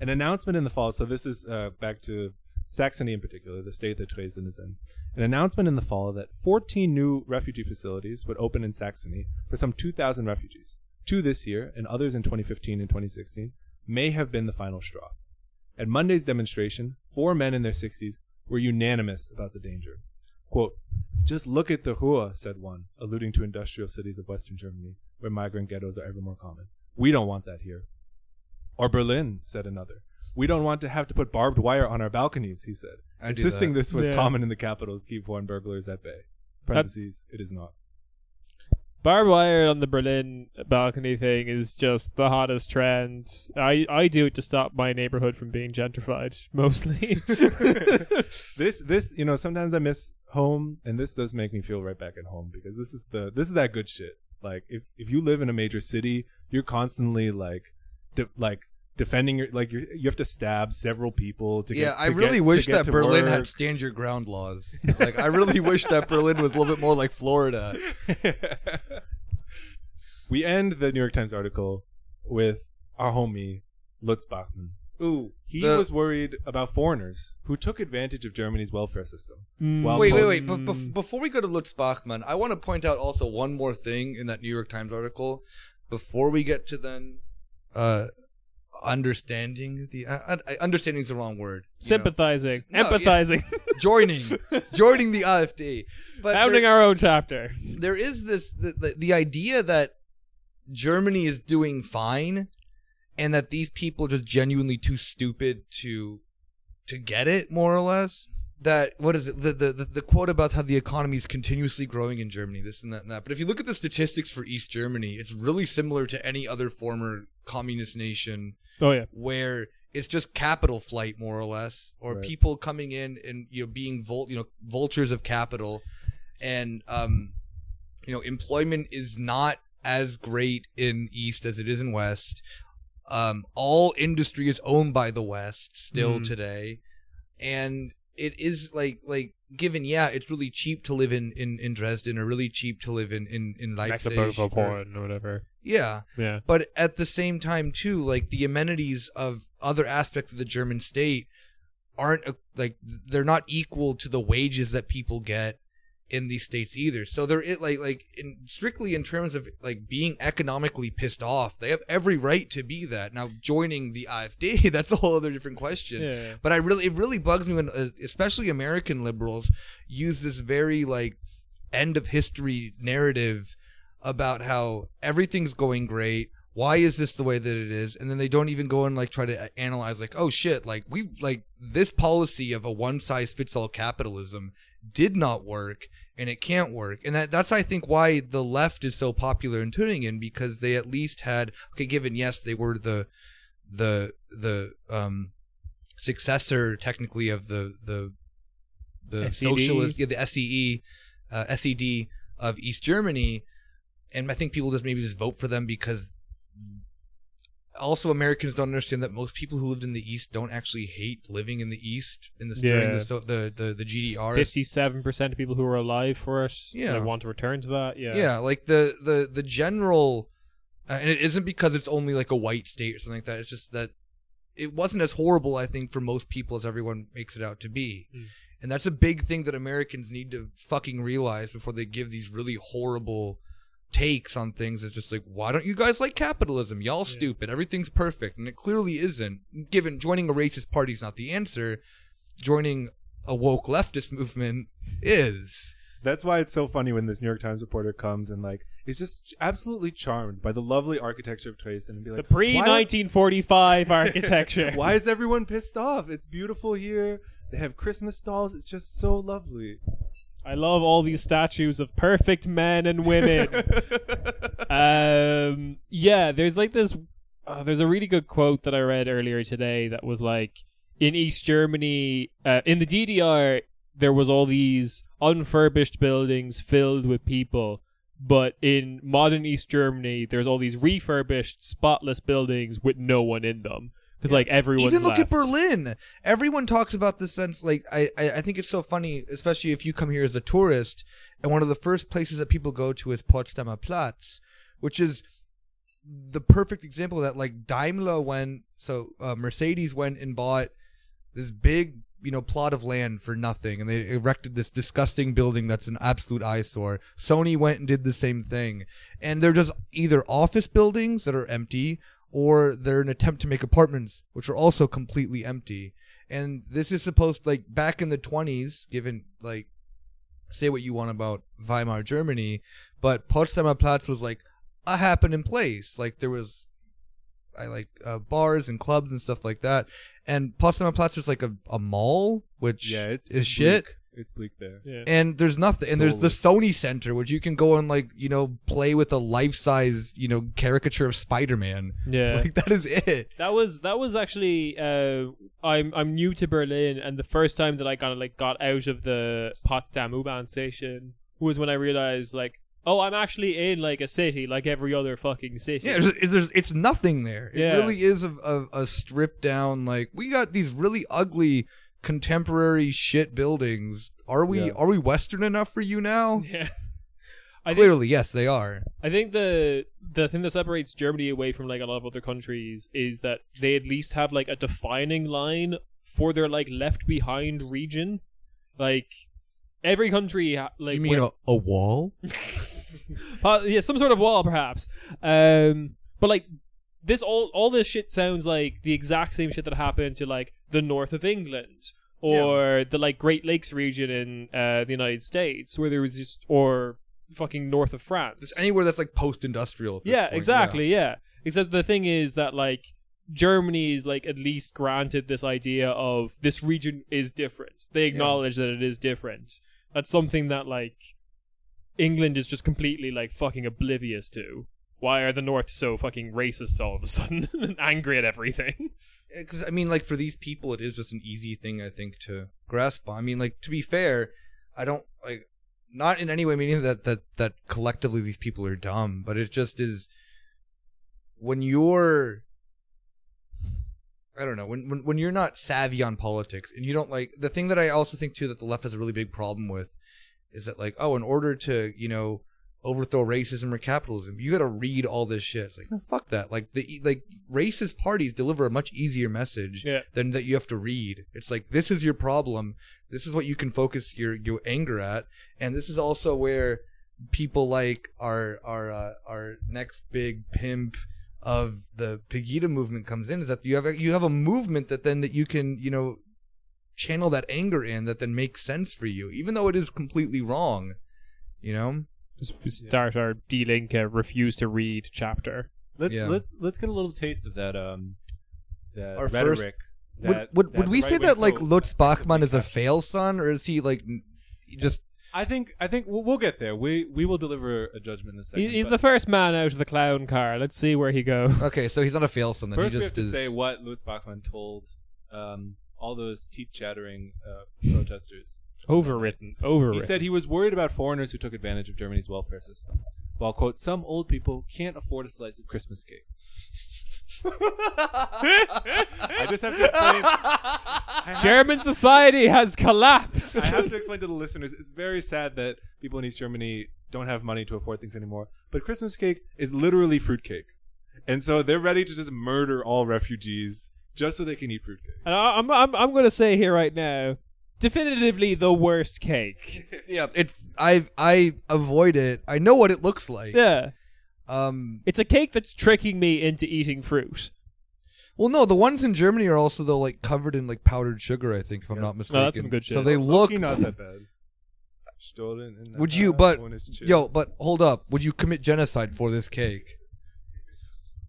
An announcement in the fall, so this is uh, back to Saxony in particular, the state that Dresden is in. An announcement in the fall that 14 new refugee facilities would open in Saxony for some 2,000 refugees. Two this year, and others in 2015 and 2016, may have been the final straw. At Monday's demonstration, four men in their 60s were unanimous about the danger. Quote, Just look at the Ruhr, said one, alluding to industrial cities of Western Germany, where migrant ghettos are ever more common. We don't want that here. Or Berlin, said another. We don't want to have to put barbed wire on our balconies, he said, I insisting this was Yeah. common in the capitals to keep foreign burglars at bay. Parentheses, it is not. Barbed wire on the Berlin balcony thing is just the hottest trend. I, I do it to stop my neighborhood from being gentrified, *laughs* mostly. *laughs* this this you know sometimes I miss home, and this does make me feel right back at home because this is the this is that good shit. Like if if you live in a major city, you're constantly like de- like defending your like you you have to stab several people to get, Yeah. I to really get- to wish get that to Berlin work. had stand your ground laws. like, I really wish that Berlin was a little bit more like Florida. *laughs* we end the New York Times article with our homie Lutz Bachmann. Ooh, He the- was worried about foreigners who took advantage of Germany's welfare system. Mm. While Wait, wait, po- wait. But bef- before we go to Lutz Bachmann, I want to point out also one more thing in that New York Times article before we get to then uh, understanding the uh, uh, understanding is the wrong word. Sympathizing, No, yeah. empathizing, *laughs* joining, joining the AfD. But founding there, our own chapter. there is this the, the the idea that Germany is doing fine, and that these people are just genuinely too stupid to to get it, more or less. That what is it? The the the, the quote about how the economy is continuously growing in Germany, this and that and that. But if you look at the statistics for East Germany, it's really similar to any other former communist nation Oh yeah. where it's just capital flight more or less or Right. people coming in and you know being vul- you know vultures of capital and um you know employment is not as great in east as it is in west um all industry is owned by the west still Mhm. today and it is like like given yeah it's really cheap to live in in, in Dresden or really cheap to live in in in Leipzig or- or whatever. yeah Yeah. but at the same time too like the amenities of other aspects of the german state aren't uh, like they're not equal to the wages that people get in these states either so they're it like like in strictly in terms of like being economically pissed off they have every right to be that now joining the afd *laughs* that's a whole other different question Yeah. but I really, it really bugs me when, uh, especially American liberals, use this very like end of history narrative about how everything's going great. Why is this the way that it is? And then they don't even go and like try to analyze, like, oh shit, like we like this policy of a one size fits all capitalism did not work and it can't work. And that that's I think why the left is so popular in Thüringen because they at least had okay, given yes, they were the the the um successor technically of the the the SED. socialist yeah the SEE uh, SED of East Germany and I think people just maybe just vote for them because also Americans don't understand that most people who lived in the East don't actually hate living in the East in the during Yeah. the, so, the the the GDR Fifty-seven percent of people who are alive for it. Yeah. want to return to that. Yeah. Yeah, like the the the general, uh, and it isn't because it's only like a white state or something like that. It's just that it wasn't as horrible, I think, for most people as everyone makes it out to be. Mm. And that's a big thing that Americans need to fucking realize before they give these really horrible takes on things. is just like, why don't you guys like capitalism? Y'all stupid. Everything's perfect, and it clearly isn't. Given joining a racist party is not the answer, joining a woke leftist movement is. That's why it's so funny when this New York Times reporter comes and like is just absolutely charmed by the lovely architecture of Dresden and be like The pre nineteen forty five *laughs* architecture. Why is everyone pissed off? It's beautiful here. They have Christmas stalls. It's just so lovely. I love all these statues of perfect men and women. *laughs* um, yeah, there's like this. Uh, there's a really good quote that I read earlier today that was like, in East Germany, uh, in the DDR, there was all these unfurbished buildings filled with people, but in modern East Germany, there's all these refurbished, spotless buildings with no one in them because like everyone's Even look left. at Berlin. Everyone talks about the sense like I, I I think it's so funny, especially if you come here as a tourist, and one of the first places that people go to is Potsdamer Platz, which is the perfect example that. Like Daimler went, so uh, Mercedes went and bought this big you know plot of land for nothing, and they erected this disgusting building that's an absolute eyesore. Sony went and did the same thing, and they're just either office buildings that are empty or they're an attempt to make apartments which are also completely empty. And this is supposed like back in the 20s given like say what you want about Weimar Germany but Potsdamer Platz was like a happening place. Like there was I like uh, bars and clubs and stuff like that. And Potsdamer Platz is like a, a mall which Yeah, it's is it's shit. bleak. It's bleak there. Yeah. and there's nothing and there's the Sony Center which you can go and like you know play with a life-size you know caricature of Spider-Man yeah. *laughs* like that is it That was that was actually uh, I'm I'm new to Berlin, and the first time that I kind of like got out of the Potsdam U-Bahn station was when I realized like, oh, I'm actually in like a city, like every other fucking city. Yeah, there's, there's it's nothing there. It Yeah. really is a, a, a stripped down like we got these really ugly contemporary shit buildings. Are we Yeah. are we western enough for you now? *laughs* yeah. I think- Clearly, yes, they are. I think the the thing that separates Germany away from like a lot of other countries is that they at least have like a defining line for their like left behind region. Like every country, ha- like You mean a, a wall? *laughs* Uh, yeah, some sort of wall, perhaps. Um, but like this, all all this shit sounds like the exact same shit that happened to like the north of England or the like Great Lakes region in uh, the United States, where there was just or fucking north of France. Just anywhere that's like post-industrial. yeah, point, exactly. Yeah. Except the thing is that like Germany is like at least granted this idea of this region is different. They acknowledge that it is different. That's something that like England is just completely like fucking oblivious to. Why are the North so fucking racist all of a sudden *laughs* and angry at everything? Eh, because I mean, like for these people, it is just an easy thing I think to grasp. on. I mean, like to be fair, I don't like not in any way meaning that that that collectively these people are dumb, but it just is when you're I don't know when, when when you're not savvy on politics and you don't like the thing that I also think too that the left has a really big problem with is that like oh in order to you know overthrow racism or capitalism. You got to read all this shit. It's like no fuck that. Like the like racist parties deliver a much easier message Yeah. than that you have to read. It's like this is your problem. This is what you can focus your your anger at. And this is also where people like our our uh, our next big pimp of the Pegida movement comes in is that you have a, you have a movement that then that you can you know channel that anger in that then makes sense for you even though it is completely wrong you know Start our D-Link uh, refuse to read chapter. Let's Yeah. let's let's get a little taste of that um that Our first- rhetoric. would that- would, that would the we say right-wing that like so Lutz Bachmann is a fail son or is he like n- just I think I think we'll, we'll get there. We we will deliver a judgment in a second. He's but the first man out of the clown car. Let's see where he goes. okay so he's not a fail son then first he we just have to is say what Lutz Bachmann told um, all those teeth chattering uh, protesters. Overwritten. Overwritten. He said he was worried about foreigners who took advantage of Germany's welfare system. While quote some old people can't afford a slice of Christmas cake. *laughs* I just have to explain. I have German society has collapsed. I have to explain to the listeners. It's very sad that people in East Germany don't have money to afford things anymore. But Christmas cake is literally fruitcake, and so they're ready to just murder all refugees just so they can eat fruitcake. And I- I'm, I'm, I'm going to say here right now, definitively the worst cake. *laughs* yeah it I I avoid it I know what it looks like Yeah. um It's a cake that's tricking me into eating fruit. Well, no, the ones in Germany are also though like covered in like powdered sugar. I think, if I'm Yeah. not mistaken. that's some good So shit. they look. Low-key not that bad. Stollen in the Would you? But when it's yo, but hold up. Would you commit genocide for this cake?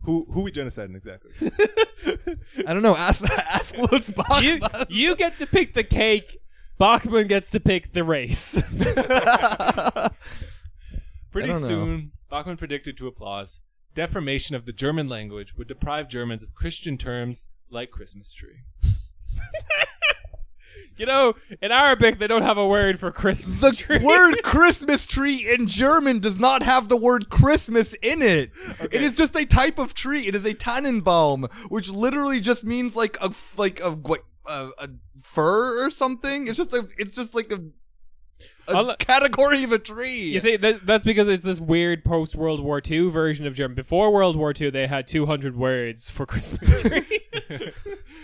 Who who we genociding exactly? *laughs* I don't know. Ask *laughs* ask Lutz You, you get to pick the cake. Bachmann gets to pick the race. *laughs* Pretty I don't know. soon, Bachmann predicted to applause deformation of the German language would deprive Germans of Christian terms like Christmas tree. *laughs* you know, in Arabic they don't have a word for Christmas the tree. word *laughs* Christmas tree in German does not have the word Christmas in it. It is just a type of tree. It is a Tannenbaum, which literally just means like a like a a, a fir or something. It's just a. It's just like a. A Unle- category of a tree. You see, that, that's because it's this weird post World War II version of German. Before World War II, they had 200 words for Christmas tree. *laughs*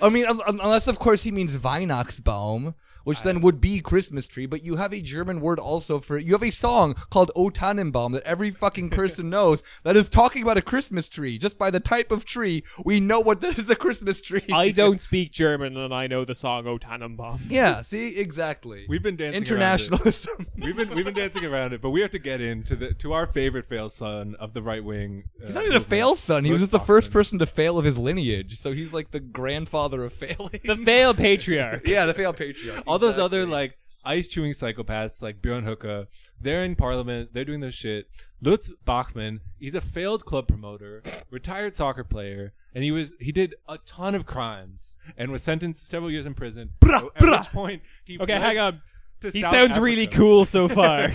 I mean, un- un- unless of course he means Weihnachtsbaum, which then would be Christmas tree. But you have a German word also for you have a song called O Tannenbaum that every fucking person *laughs* knows that is talking about a Christmas tree. Just by the type of tree, we know what that is a Christmas tree. I *laughs* don't speak German, and I know the song O Tannenbaum. Yeah. See, exactly. We've been dancing internationalism. *laughs* We've been we've been dancing around it, but we have to get into the to our favorite fail son of the right wing. Uh, He's not even a fail son. He was just the first person to fail of his lineage. So he's like the grandfather of failing. The fail patriarch. yeah, the fail patriarch. All those Exactly. other like ice chewing psychopaths like Björn Höcke, they're in parliament, they're doing their shit. Lutz Bachmann, he's a failed club promoter, retired soccer player, and he was he did a ton of crimes and was sentenced to several years in prison. Brah, at brah. which point he Okay, fled hang on. to He South sounds really Africa. cool so *laughs* far.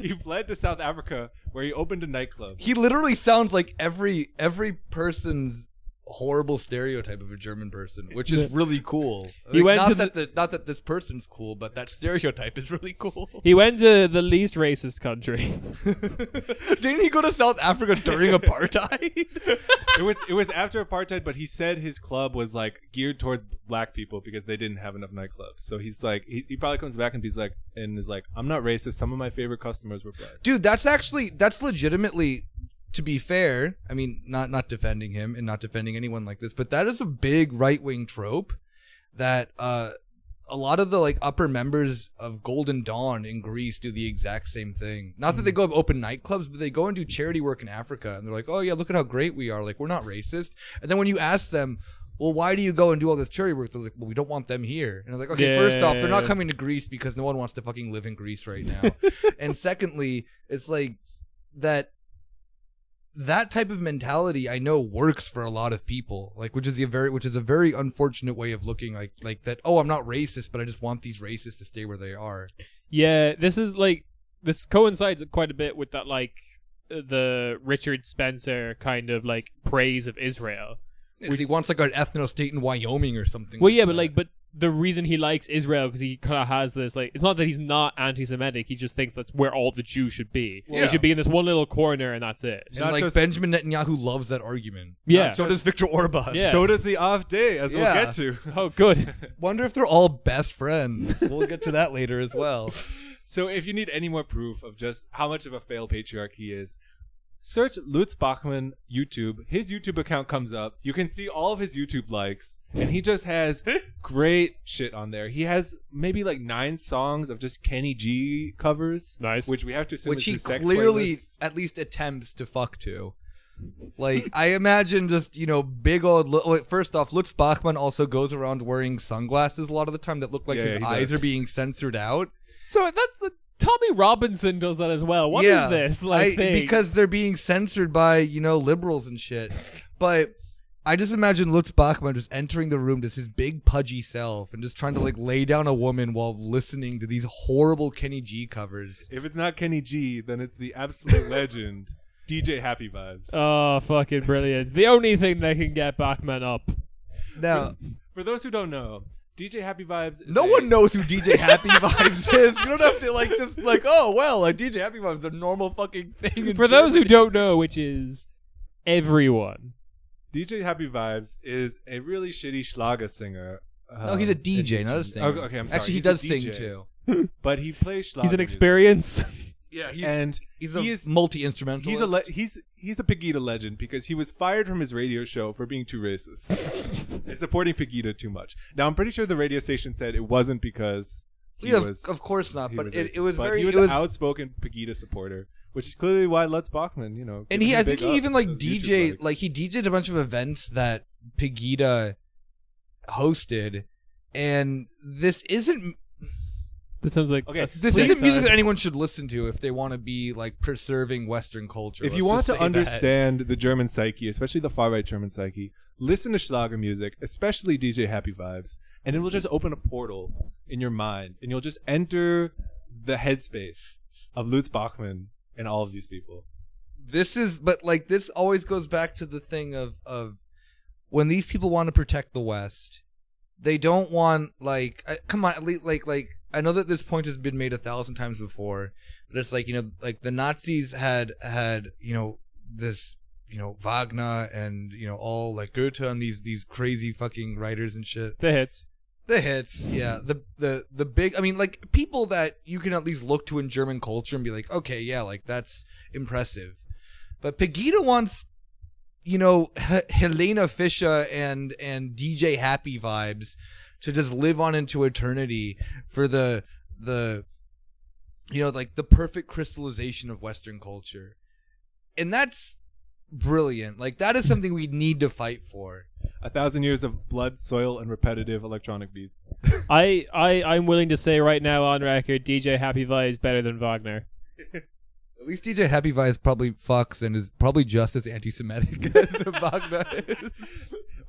he fled to South Africa where he opened a nightclub. he literally sounds like every every person's horrible stereotype of a German person, which is really cool. He Like, went not to that the, not that this person's cool, but that stereotype is really cool. *laughs* He went to the least racist country. *laughs* Didn't he go to South Africa during apartheid? it was it was after apartheid, but he said his club was like geared towards black people because they didn't have enough nightclubs. So he's like, he, he probably comes back and he's like, and is like, I'm not racist. Some of my favorite customers were black. Dude, that's actually that's legitimately to be fair, I mean not not defending him and not defending anyone like this, but that is a big right-wing trope that uh a lot of the like upper members of Golden Dawn in Greece do the exact same thing. Not that they go open nightclubs, but they go and do charity work in Africa and they're like, "Oh yeah, look at how great we are. Like we're not racist." And then when you ask them, "Well, why do you go and do all this charity work?" They're like, "Well, we don't want them here." And they're like, "Okay, first off, they're not coming to Greece because no one wants to fucking live in Greece right now." *laughs* and secondly, it's like that that type of mentality I know works for a lot of people. Like which is a very which is a very unfortunate way of looking like like that oh I'm not racist but I just want these racists to stay where they are. yeah, this is like this coincides quite a bit with that like the Richard Spencer kind of like praise of Israel. Because he wants like an ethno state in Wyoming or something. Well, yeah, that. but like, but the reason he likes Israel because he kind of has this like, it's not that he's not anti-Semitic. He just thinks that's where all the Jews should be. Yeah. They should be in this one little corner, and that's it. and not like just- Benjamin Netanyahu loves that argument. Yeah. So does Viktor Orban. Yeah. So does the AfD, as Yeah. we'll get to. *laughs* Oh, good. *laughs* Wonder if they're all best friends. we'll get to that later as well. *laughs* So if you need any more proof of just how much of a failed patriarch he is, search Lutz Bachmann YouTube. His YouTube account comes up. You can see all of his YouTube likes, and he just has *laughs* great shit on there. He has maybe like nine songs of just Kenny G covers, Nice. which we have to assume Which is he his sex clearly playlist. at least attempts to fuck to. Like I imagine, just you know, big old. Lu- wait, First off, Lutz Bachmann also goes around wearing sunglasses a lot of the time that look like Yeah, his yeah, he eyes does. are being censored out. so that's the Tommy Robinson does that as well. What is yeah, this like I- thing? because they're being censored by you know liberals and shit. But I just imagine Lutz Bachmann just entering the room, just his big pudgy self, and just trying to like lay down a woman while listening to these horrible Kenny G covers. If it's not Kenny G, then it's the absolute *laughs* legend, DJ Happy Vibes. oh, fucking brilliant! The only thing that can get Bachmann up. Now, For those who don't know, DJ Happy Vibes. Is no a- one knows who DJ Happy *laughs* Vibes is. You don't have to like just like, oh well, like DJ Happy Vibes is a normal fucking thing. in For those who Germany. don't know, which is everyone. DJ Happy Vibes is a really shitty Schlager singer. Uh, no, he's a and DJ, he's not a from- singer. Okay, okay, I'm sorry. Actually, he He's a does sing DJ, too. but he plays Schlager. He's an music. experience. Yeah, he's and he's a he is multi instrumental. he's a le- he's he's a Pegida legend because he was fired from his radio show for being too racist *laughs* and supporting Pegida too much. Now I'm pretty sure the radio station said it wasn't because he yeah, was of course not. But was it, it was but very. he was it was, an outspoken Pegida supporter, which is clearly why Lutz Bachmann, you know, and he, I think he even like DJ, like he DJ'd a bunch of events that Pegida hosted, and this isn't That sounds like Okay, a this this isn't music that anyone should listen to if they want to be like preserving Western culture. if Let's you want just to say that. understand the German psyche, especially the far right German psyche, listen to Schlager music, especially DJ Happy Vibes, and it will just open a portal in your mind, and you'll just enter the headspace of Lutz Bachmann and all of these people. this is but like this always goes back to the thing of of when these people want to protect the west they don't want like I, come on at least like like i know that this point has been made a thousand times before but it's like you know like the nazis had had you know this you know wagner and you know all like goethe and these these crazy fucking writers and shit the hits. the hits, yeah. The the the big I mean like people that you can at least look to in German culture and be like, "Okay, yeah, like that's impressive." But Pegida wants you know H- Helene Fischer and and DJ Happy vibes to just live on into eternity for the the you know like the perfect crystallization of western culture. And that's brilliant. Like that is *laughs* something we need to fight for. A thousand years of blood, soil, and repetitive electronic beats. *laughs* I, I, I'm willing to say right now on record, DJ Happy Vi is better than Wagner. *laughs* At least DJ Happy Vibes probably fucks and is probably just as anti-Semitic as Wagner is.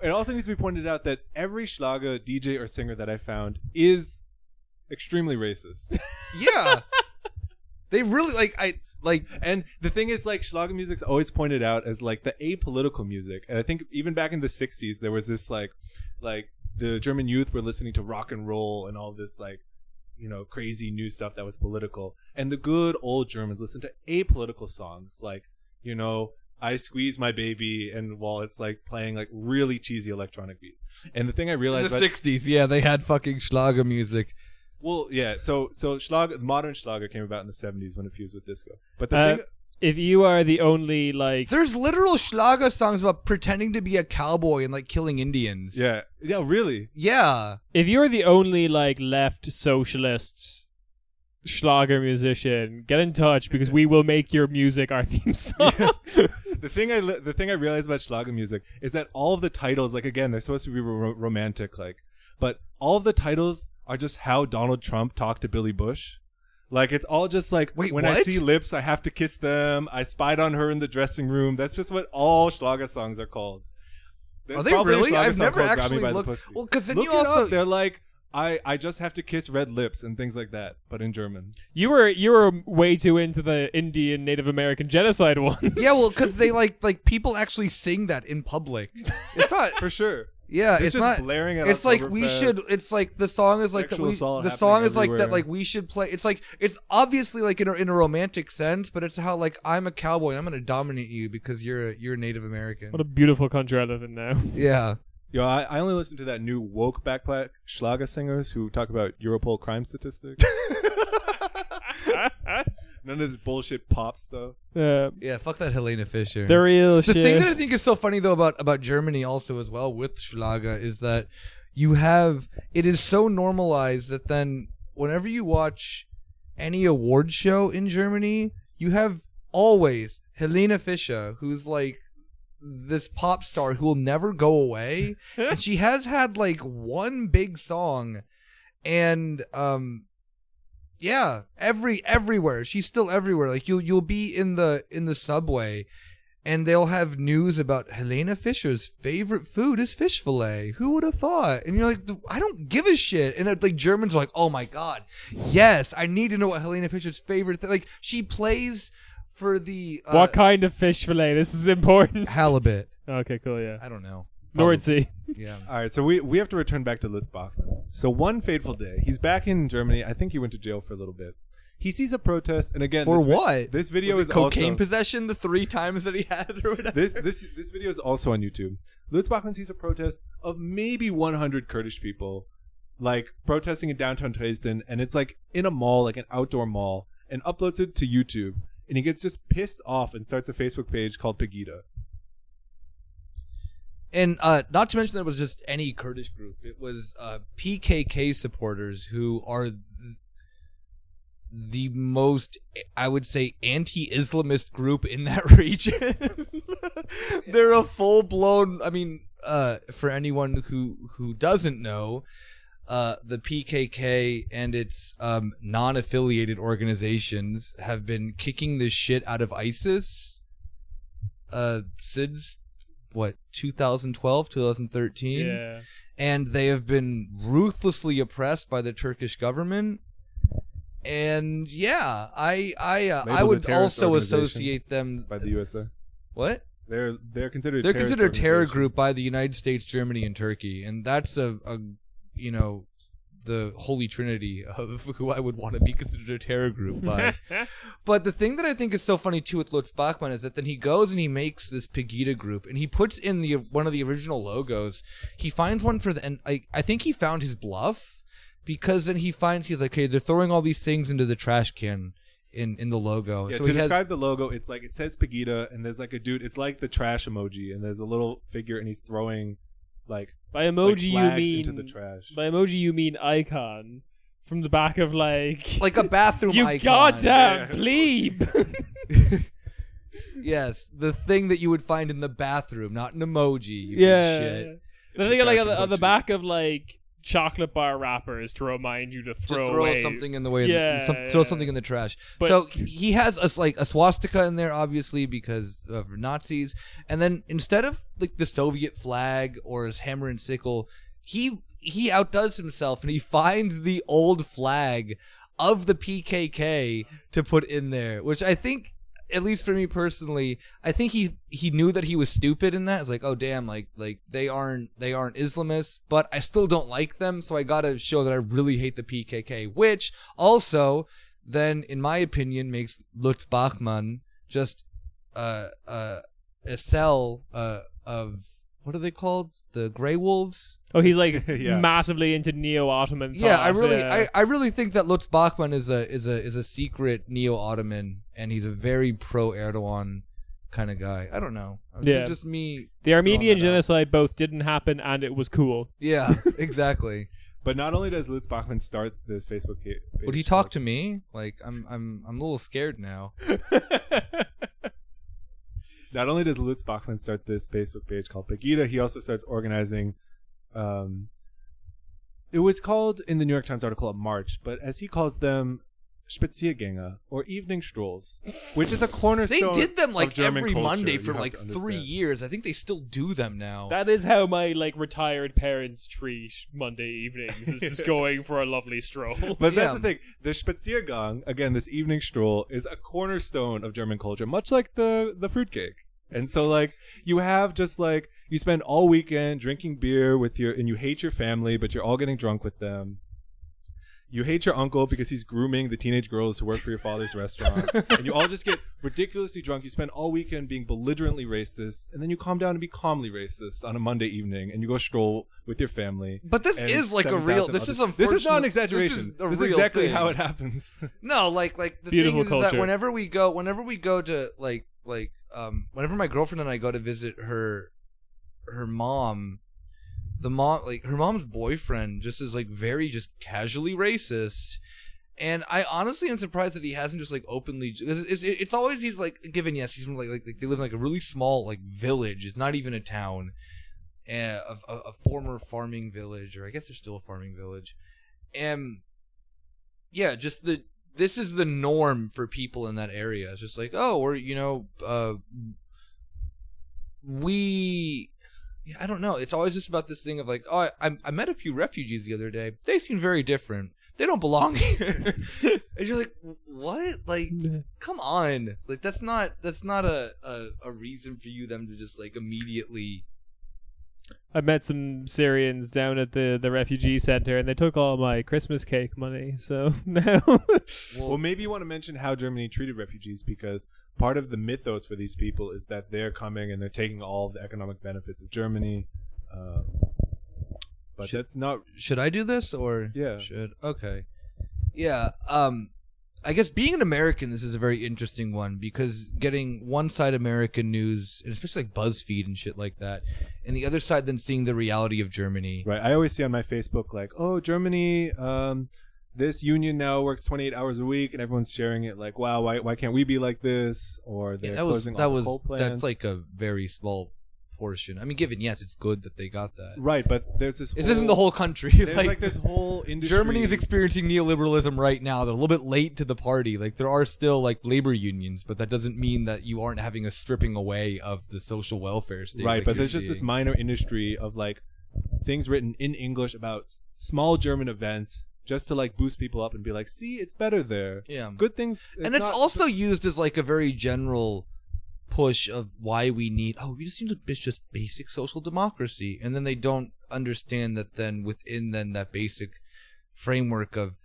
It also needs to be pointed out that every Schlager DJ or singer that I found is extremely racist. *laughs* Yeah, they really like. I like And the thing is, like, Schlager music's always pointed out as like the apolitical music. And I think even back in the '60s, there was this like, like the German youth were listening to rock and roll and all this like, you know, crazy new stuff that was political. And the good old Germans listened to apolitical songs like, you know. I squeeze my baby, and while it's like playing like really cheesy electronic beats, and the thing I in realized the about, '60s, yeah, they had fucking Schlager music. well, yeah, so so Schlager, modern Schlager came about in the '70s when it fused with disco. But the Uh, thing, if you are the only like There's literal Schlager songs about pretending to be a cowboy and like killing Indians. yeah, yeah, really, yeah. if you're the only like left socialists Schlager musician, get in touch because we will make your music our *laughs* theme song. *laughs* the thing I li- the thing I realized about Schlager music is that all of the titles, like again, they're supposed to be ro- romantic, like, but all of the titles are just how Donald Trump talked to Billy Bush. Like it's all just like Wait, when I see lips, I have to kiss them. I spied on her in the dressing room. That's just what all Schlager songs are called. There's Are they really? I've never called Grab Me actually looked. Well, because then Look you also up. They're like, I I just have to kiss red lips and things like that, but in German. you were you were way too into the Indian Native American genocide *laughs* one. yeah, well, because they like like people actually sing that in public. It's not. *laughs* For sure. Yeah, It's it's, just not. blaring at It's like we Oktoberfest. should. It's like the song is like that. We, the song is like that. Like we should play. It's like it's obviously like in a, in a romantic sense, but it's how like I'm a cowboy and I'm gonna dominate you because you're a, you're a Native American. what a beautiful country I live in now. yeah. Yo, I, I only listen to that new woke backpack Schlager singers who talk about Europol crime statistics. *laughs* None of this bullshit pop stuff. Uh, Yeah, fuck that Helene Fischer. the real the shit. thing that I think is so funny though about about Germany also as well with Schlager is that you have it is so normalized that then whenever you watch any award show in Germany, you have always Helene Fischer, who's like this pop star who will never go away, *laughs* and she has had like one big song, and um, yeah, every everywhere she's still everywhere. Like you'll you'll be in the in the subway, and they'll have news about Helene Fischer's favorite food is fish fillet. Who would have thought? And you're like, I don't give a shit. And it, like Germans are like, oh my god, yes, I need to know what Helene Fischer's favorite. Th-. Like she plays for the uh, what kind of fish fillet? This is important. *laughs* halibut. Okay, cool. Yeah, I don't know. Nordsee. *laughs* Yeah. All right, so we, we have to return back to Lutz Bachmann. So one fateful day, he's back in Germany. I think he went to jail for a little bit. He sees a protest, and again, For this vi- what? this video Was is it cocaine also possession the three times that he had or whatever. this this this video is also on YouTube. Lutz Bachmann sees a protest of maybe 100 Kurdish people, like protesting in downtown Dresden, and it's like in a mall, like an outdoor mall, and uploads it to YouTube. And he gets just pissed off and starts a Facebook page called Pegida. and uh, not to mention that it was just any Kurdish group. It was uh, PKK supporters who are th- the most, I would say, anti-Islamist group in that *laughs* region. They're a full-blown. I mean, uh, for anyone who who doesn't know. Uh, the PKK and its um, non-affiliated organizations have been kicking the shit out of ISIS uh, since what 2012 2013 Yeah. and they have been ruthlessly oppressed by the Turkish government and yeah i i uh, i would also associate them by the USA. what They're they're considered they're terrorist considered a terror group by the united states germany and turkey and that's a, a you know the holy trinity of *laughs* who i would want to be considered a terror group *laughs* by But the thing that I think is so funny too with Lutz Bachmann is that then he goes and he makes this Pegida group and he puts in the one of the original logos. He finds one for the and I I think he found his bluff because then he finds he's like, okay, they're throwing all these things into the trash can in in the logo. Yeah, so to he has describe the logo, it's like it says Pegida, and there's like a dude. It's like the trash emoji, and there's a little figure, and he's throwing like By like, emoji you mean into the trash. by emoji you mean icon from the back of like like a bathroom you icon. goddamn Yeah. plebe. *laughs* yes, the thing that you would find in the bathroom, not an emoji. You yeah. shit. The thing like on the, on the back of like chocolate bar wrappers to remind you to to throw, throw away. something in the way, Yeah, some, yeah, throw something in the trash. But- so he has a like a swastika in there, obviously because of Nazis. And then instead of like the Soviet flag or his hammer and sickle, he he outdoes himself and he finds the old flag of the PKK to put in there, which I think, at least for me personally, I think he he knew that he was stupid in that. It's like, oh damn, like like they aren't they aren't Islamists, but I still don't like them, so I gotta show that I really hate the PKK. Which also, then in my opinion, makes Lutz Bachmann just uh uh a cell uh of what are they called? The Grey Wolves. Oh, he's like *laughs* Yeah. massively into neo-Ottoman. Yeah, I really, yeah. I, I really think that Lutz Bachmann is a is a is a secret neo Ottoman, and he's a very pro Erdogan kind of guy. I don't know. It's Yeah. just me. the Armenian that out. genocide both didn't happen and it was cool. Yeah, *laughs* exactly. But not only does Lutz Bachmann start this Facebook page, Would he talk to me? Like, I'm I'm I'm a little scared now. *laughs* Not only does Lutz Bachmann start this Facebook page called Pegida, he also starts organizing. Um, it was called in the New York Times article a march, but as he calls them, Spaziergänge or evening strolls, which is a cornerstone. They cornerstone. did them of like German every culture, Monday you for have like to three years. I think they still do them now. That is how my like retired parents treat Monday evenings. Is just *laughs* going for a lovely stroll. But that's Yeah. the thing. The Spaziergang, again, this evening stroll, is a cornerstone of German culture, much like the the fruitcake. And so, like, you have just like you spend all weekend drinking beer with your, and you hate your family, but you're all getting drunk with them. You hate your uncle because he's grooming the teenage girls who work for your father's restaurant, *laughs* and you all just get ridiculously drunk. You spend all weekend being belligerently racist, and then you calm down and be calmly racist on a Monday evening, and you go stroll with your family. But this and is like a real. This others. is This is not an exaggeration. This is, This is exactly thing. how it happens. *laughs* No, like like the Beautiful thing is, is that whenever we go, whenever we go to like like um, whenever my girlfriend and I go to visit her, her mom, the mom like her mom's boyfriend just is like very just casually racist. And I honestly am surprised that he hasn't just like openly. It's, it's, it's always he's like given yes he's from like, like they live in like a really small like village. It's not even a town, a, a, a former farming village, or I guess there's still a farming village, and yeah, just the this is the norm for people in that area. It's just like, oh, we're you know, uh, we. Yeah, I don't know. It's always just about this thing of like, oh, I, I met a few refugees the other day. They seem very different. They don't belong *laughs* here. and you're like, what? Like, come on. Like, that's not that's not a, a a reason for you them to just like immediately. I met some Syrians down at the, the refugee center, and they took all my Christmas cake money. So *laughs* now, Well, maybe you want to mention how Germany treated refugees because part of the mythos for these people is that they're coming and they're taking all of the economic benefits of Germany. Uh, but Should- that's not. should I do this or Yeah. should okay yeah um I guess being an American this is a very interesting one because getting one side American news and especially like BuzzFeed and shit like that and the other side then seeing the reality of Germany Right. I always see on my Facebook like, oh, Germany. Um, this union now works 28 hours a week, and everyone's sharing it like, wow, why, why can't we be like this? Or they're that was closing that the was coal plants. that's like a very small portion I mean given yes it's good that they got that right, but there's this. this isn't the whole country *laughs* There's like, this whole industry. Germany is experiencing neoliberalism right now. They're a little bit late to the party. Like there are still like labor unions, but that doesn't mean that you aren't having a stripping away of the social welfare state. right like but there's just this minor industry of like things written in english about s- small german events just to like boost people up and be like see it's better there Yeah. good things and it's also used as like a very general push of why we need oh we just need to it's just basic social democracy. And then they don't understand that then within then that basic framework of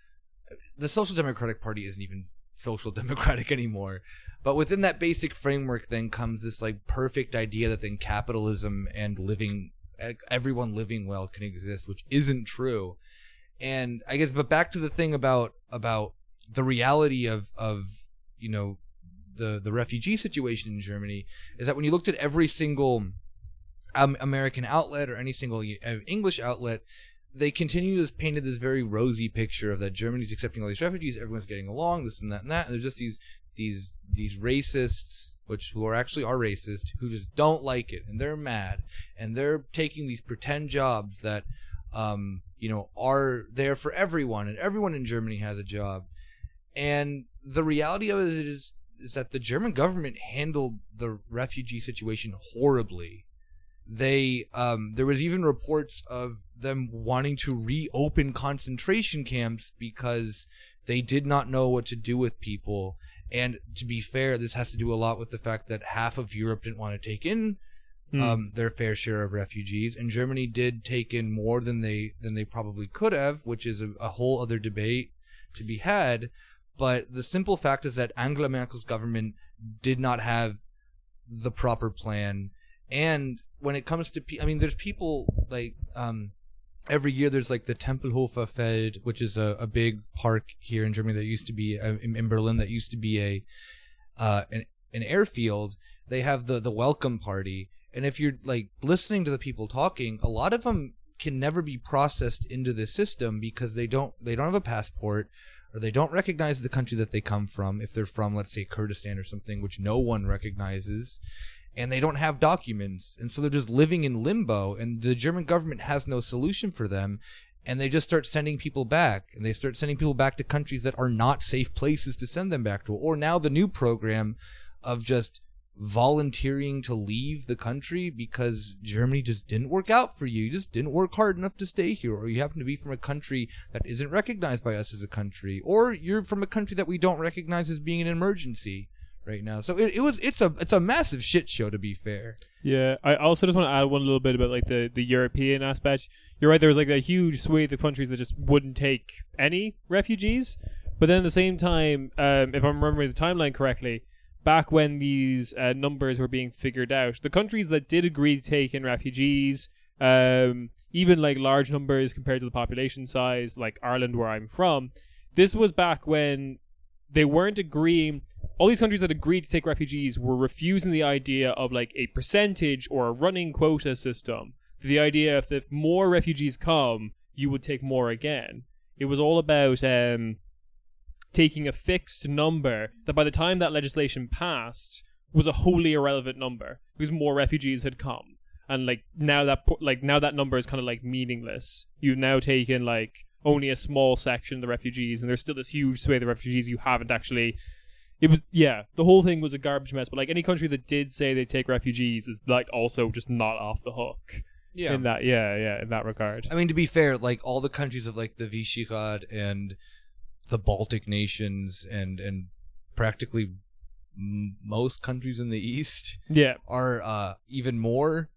the social democratic party isn't even social *laughs* democratic anymore. But within that basic framework then comes this like perfect idea that then capitalism and living everyone living well can exist which isn't true. And i guess but back to the thing about about the reality of of you know the the refugee situation in Germany is that when you looked at every single um, American outlet or any single uh, English outlet, they continue this painted this very rosy picture of that Germany's accepting all these refugees, everyone's getting along, this and that and that. And there's just these these these racists, which who are actually are racist, who just don't like it and they're mad and they're taking these pretend jobs that um, you know are there for everyone and everyone in Germany has a job. And the reality of it is is that the German government handled the refugee situation horribly. They um there was even reports of them wanting to reopen concentration camps because they did not know what to do with people. And to be fair, this has to do a lot with the fact that half of Europe didn't want to take in Hmm. um, their fair share of refugees, and Germany did take in more than they than they probably could have, which is a, a whole other debate to be had. But the simple fact is that Angela Merkel's government did not have the proper plan, and when it comes to, pe- I mean, there's people like um, every year there's like the Tempelhofer Feld, which is a, a big park here in Germany that used to be uh, in, in Berlin that used to be a uh, an, an airfield. They have the the welcome party, and if you're like listening to the people talking, a lot of them can never be processed into the system because they don't they don't have a passport or they don't recognize the country that they come from if they're from let's say Kurdistan or something which no one recognizes and they don't have documents and so they're just living in limbo and the German government has no solution for them and they just start sending people back and they start sending people back to countries that are not safe places to send them back to or now the new program of just volunteering to leave the country because Germany just didn't work out for you. You just didn't work hard enough to stay here, or you happen to be from a country that isn't recognized by us as a country, or you're from a country that we don't recognize as being an emergency right now. So it, it was it's a it's a massive shit show to be fair. Yeah, I also just want to add one little bit about like the, the European aspect. You're right. There was like a huge swathe of countries that just wouldn't take any refugees, but then at the same time, um, if I'm remembering the timeline correctly, back when these uh, numbers were being figured out, the countries that did agree to take in refugees, um, even like large numbers compared to the population size, like Ireland, where I'm from, this was back when they weren't agreeing all these countries that agreed to take refugees were refusing the idea of like a percentage or a running quota system. The idea if if more refugees come, you would take more again. It was all about um, taking a fixed number that by the time that legislation passed was a wholly irrelevant number because more refugees had come. And like now that like now that number is kind of like meaningless. You've now taken like only a small section of the refugees, and there's still this huge swathe of refugees you haven't actually it was yeah the whole thing was a garbage mess but like any country that did say they take refugees is like also just not off the hook Yeah. in that yeah yeah in that regard I mean, to be fair, like all the countries of like the Visegrad and the Baltic nations and and practically m- most countries in the East yeah. are uh, even more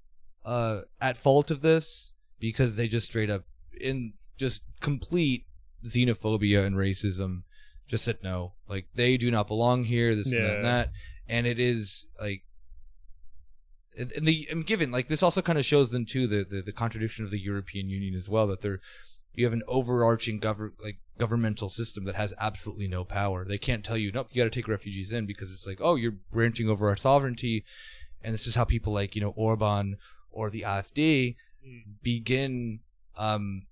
uh, at fault of this because they just straight up in just complete xenophobia and racism just said no. Like they do not belong here this and that, and that. And it is like and and the and given like this also kind of shows them too the, the the contradiction of the European Union as well that they're you have an overarching govern like governmental system that has absolutely no power. They can't tell you, nope, you got to take refugees in because it's like, oh, you're branching over our sovereignty, and this is how people like you know Orban or the AfD begin um,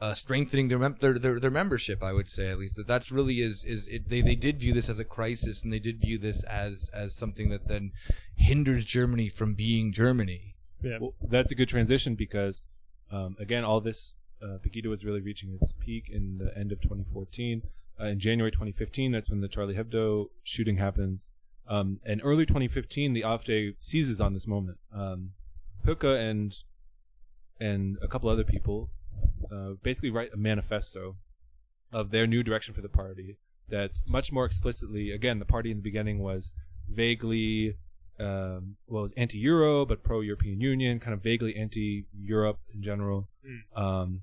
uh, strengthening their, mem- their their their membership. I would say at least that that's really is is it, they they did view this as a crisis and they did view this as as something that then hinders Germany from being Germany. yeah Well, that's a good transition because, um, again, all this uh, Pegida was really reaching its peak in the end of 2014. Uh, in January 2015, that's when the Charlie Hebdo shooting happens. Um, and early 2015, the AfD seizes on this moment. Um, Höcke and and a couple other people uh, basically write a manifesto of their new direction for the party. That's much more explicitly. Again, the party in the beginning was vaguely um, well, was anti-Euro but pro-European Union, kind of vaguely anti-Europe in general. Um,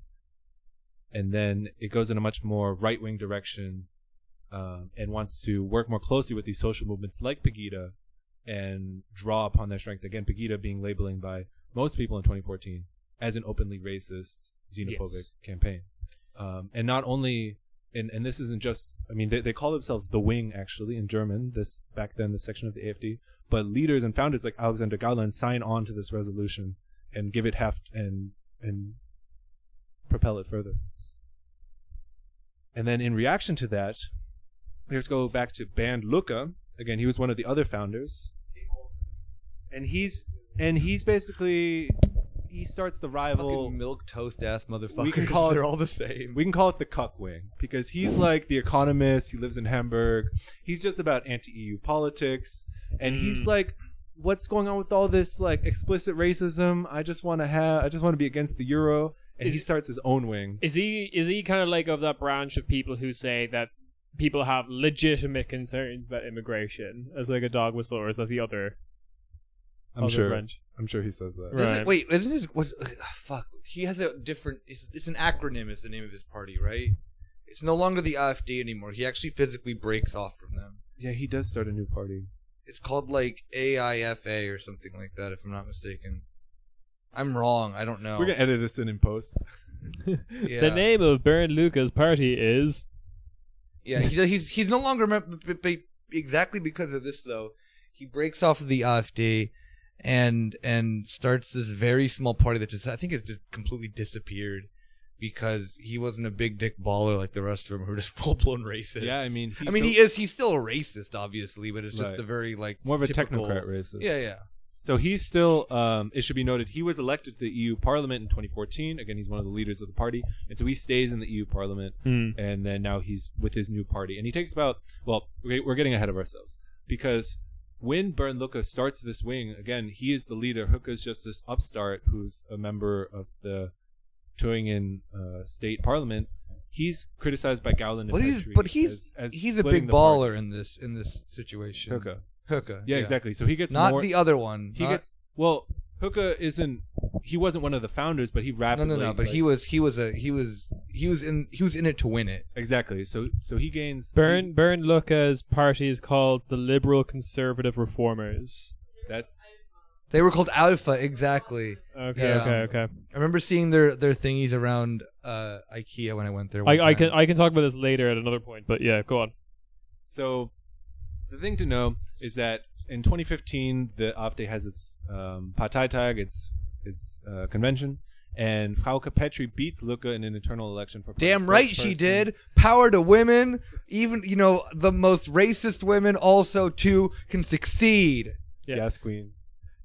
and then it goes in a much more right-wing direction um, and wants to work more closely with these social movements like Pegida and draw upon their strength. Again, Pegida being labeling by most people in 2014 as an openly racist, xenophobic Yes. campaign. Um, and not only, and, and this isn't just, I mean, they, they call themselves the Wing actually in German, this back then, the section of the AFD, but leaders and founders like Alexander Gauland sign on to this resolution and give it heft and, and propel it further. And then in reaction to that, we have to go back to Bernd Lucke. Again, he was one of the other founders. And he's and he's basically he starts the rival milk toast ass motherfuckers. We can call *laughs* it- They're all the same. we can call it the cuck wing because he's like the economist. He lives in Hamburg. He's just about anti-EU politics, and he's hmm. like, "What's going on with all this like explicit racism? I just want to have. I just want to be against the euro." and he starts his own wing. Is he is he kind of like of that branch of people who say that people have legitimate concerns about immigration as like a dog whistle, or is that the other? I'm sure. branch? I'm sure he says that. Right. Doesn't- wait, isn't his what's ugh, fuck? He has a different. It's, it's an acronym. Is the name of his party, right? It's no longer the AfD anymore. He actually physically breaks off from them. Yeah, he does start a new party. It's called like ALFA or something like that, if I'm not mistaken. I'm wrong. I don't know. We're gonna edit this in in post. *laughs* *laughs* Yeah. The name of Bernd Lucke's party is Yeah, he, he's he's no longer mem- b- b- exactly because of this though. He breaks off of the AfD and and starts this very small party that just I think has just completely disappeared because he wasn't a big dick baller like the rest of them who are just *laughs* full blown racist. Yeah, I mean, I mean so- he is he's still a racist obviously, but it's just Right. the very like more of a typical- technocrat racist. Yeah, yeah. So he's still. Um, it should be noted he was elected to the EU Parliament in 2014. Again, he's one of the leaders of the party, and so he stays in the EU Parliament. Hmm. And then now he's with his new party, and he takes about. Well, we're we're getting ahead of ourselves because when Bernd Lucke starts this wing again, he is the leader. Höcke's just this upstart who's a member of the Thüringen uh, state parliament. He's criticized by Gauland and But he's but he's as- as he's a big party. baller in this in this situation. Höcke. Höcke. Yeah, exactly. So he gets Not more. the other one. He Not- gets well. Höcke isn't. He wasn't one of the founders, but he no, rapidly. no, no. But like- he was he was a he was he was in he was in it to win it. exactly. So so he gains. Bernd Bernd Lucke's party is called the Liberal Conservative Reformers. That's They were called Alpha, exactly. Okay, Yeah. okay, okay. I remember seeing their their thingies around uh, IKEA when I went there. one I, I time. can I can talk about this later at another point, but yeah, go on. so. The thing to know is that in 2015, the AfD has its um, Parteitag, its its uh, convention, and Frauke Petry beats Lucke in an internal election for. party Damn right she did. Power to women. Even you know the most racist women also too can succeed. Yeah. Yes, Queen.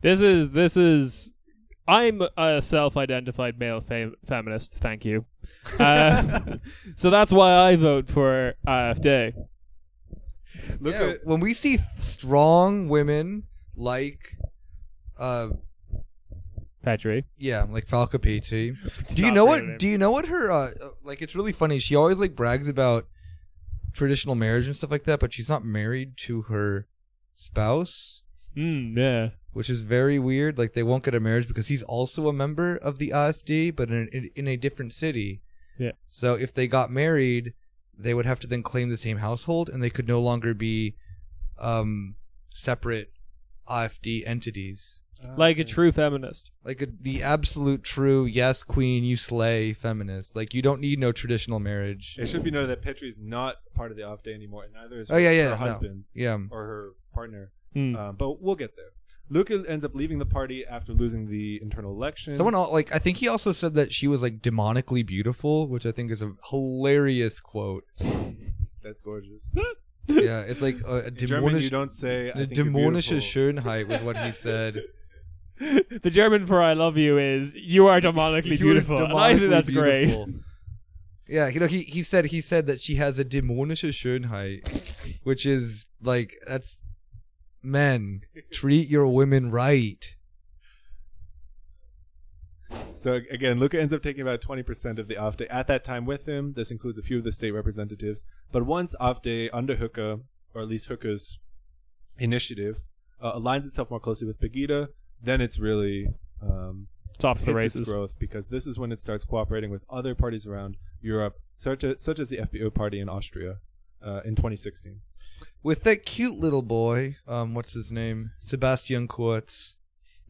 This is this is. I'm a self-identified male fem- feminist. Thank you. Uh, *laughs* *laughs* so that's why I vote for AfD. Look Yeah, at when we see strong women like, uh, Petry. yeah, like Frauke Petry. Do you know what? name. Do you know what her? Uh, uh, like, it's really funny. She always like brags about traditional marriage and stuff like that, but she's not married to her spouse. Mm, yeah. which is very weird. Like they won't get a marriage because he's also a member of the AfD, but in in, in a different city. Yeah. So if they got married, they would have to then claim the same household, and they could no longer be um, separate AfD entities. Like a true feminist. Like a, the absolute true yes, queen, you slay feminist. Like you don't need no traditional marriage. It should be noted that Petry is not part of the AfD anymore, and neither is Oh, yeah, yeah, her no. husband Yeah. or her partner. Mm. Um, but we'll get there. Lucke ends up leaving the party after losing the internal election. Someone al- like I think he also said that she was like demonically beautiful, which I think is a hilarious quote. *laughs* That's gorgeous. *laughs* yeah, it's like a, a In German, you don't say. I a demonische. Schönheit was what he *laughs* said. the German for "I love you" is "You are demonically You were beautiful." And I think demonically that's great. beautiful. Yeah, you know, he he said he said that she has a demonische Schönheit, which is like that's men treat your women right. So again, Lucke ends up taking about 20% of the AfD at that time with him. This includes a few of the state representatives. But once AfD under Höcke, or at least Höcke's initiative, uh, aligns itself more closely with Pegida, then it's really um, It's off to the hits its races. growth because this is when it starts cooperating with other parties around Europe, such as, such as the FPÖ party in Austria uh, in 2016. With that cute little boy, um, what's his name? Sebastian Kurz.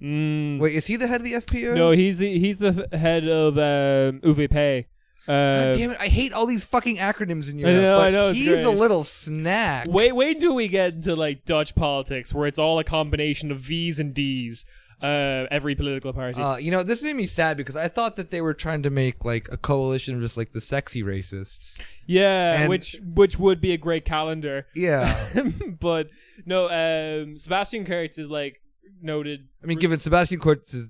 Mm. Wait, is he the head of the FPÖ? No, he's the he's the head of um, ÖVP. God Uh, damn it! I hate all these fucking acronyms in Europe. I Europe. know, but I know, it's he's a little snack. wait, wait till we get into like Dutch politics, where it's all a combination of V's and D's. Uh, every political party. Uh, you know, this made me sad because I thought that they were trying to make like a coalition of just like the sexy racists. yeah, and- which which would be a great calendar. Yeah. *laughs* but no, um, Sebastian Kurz is like noted. I mean, given Sebastian Kurz is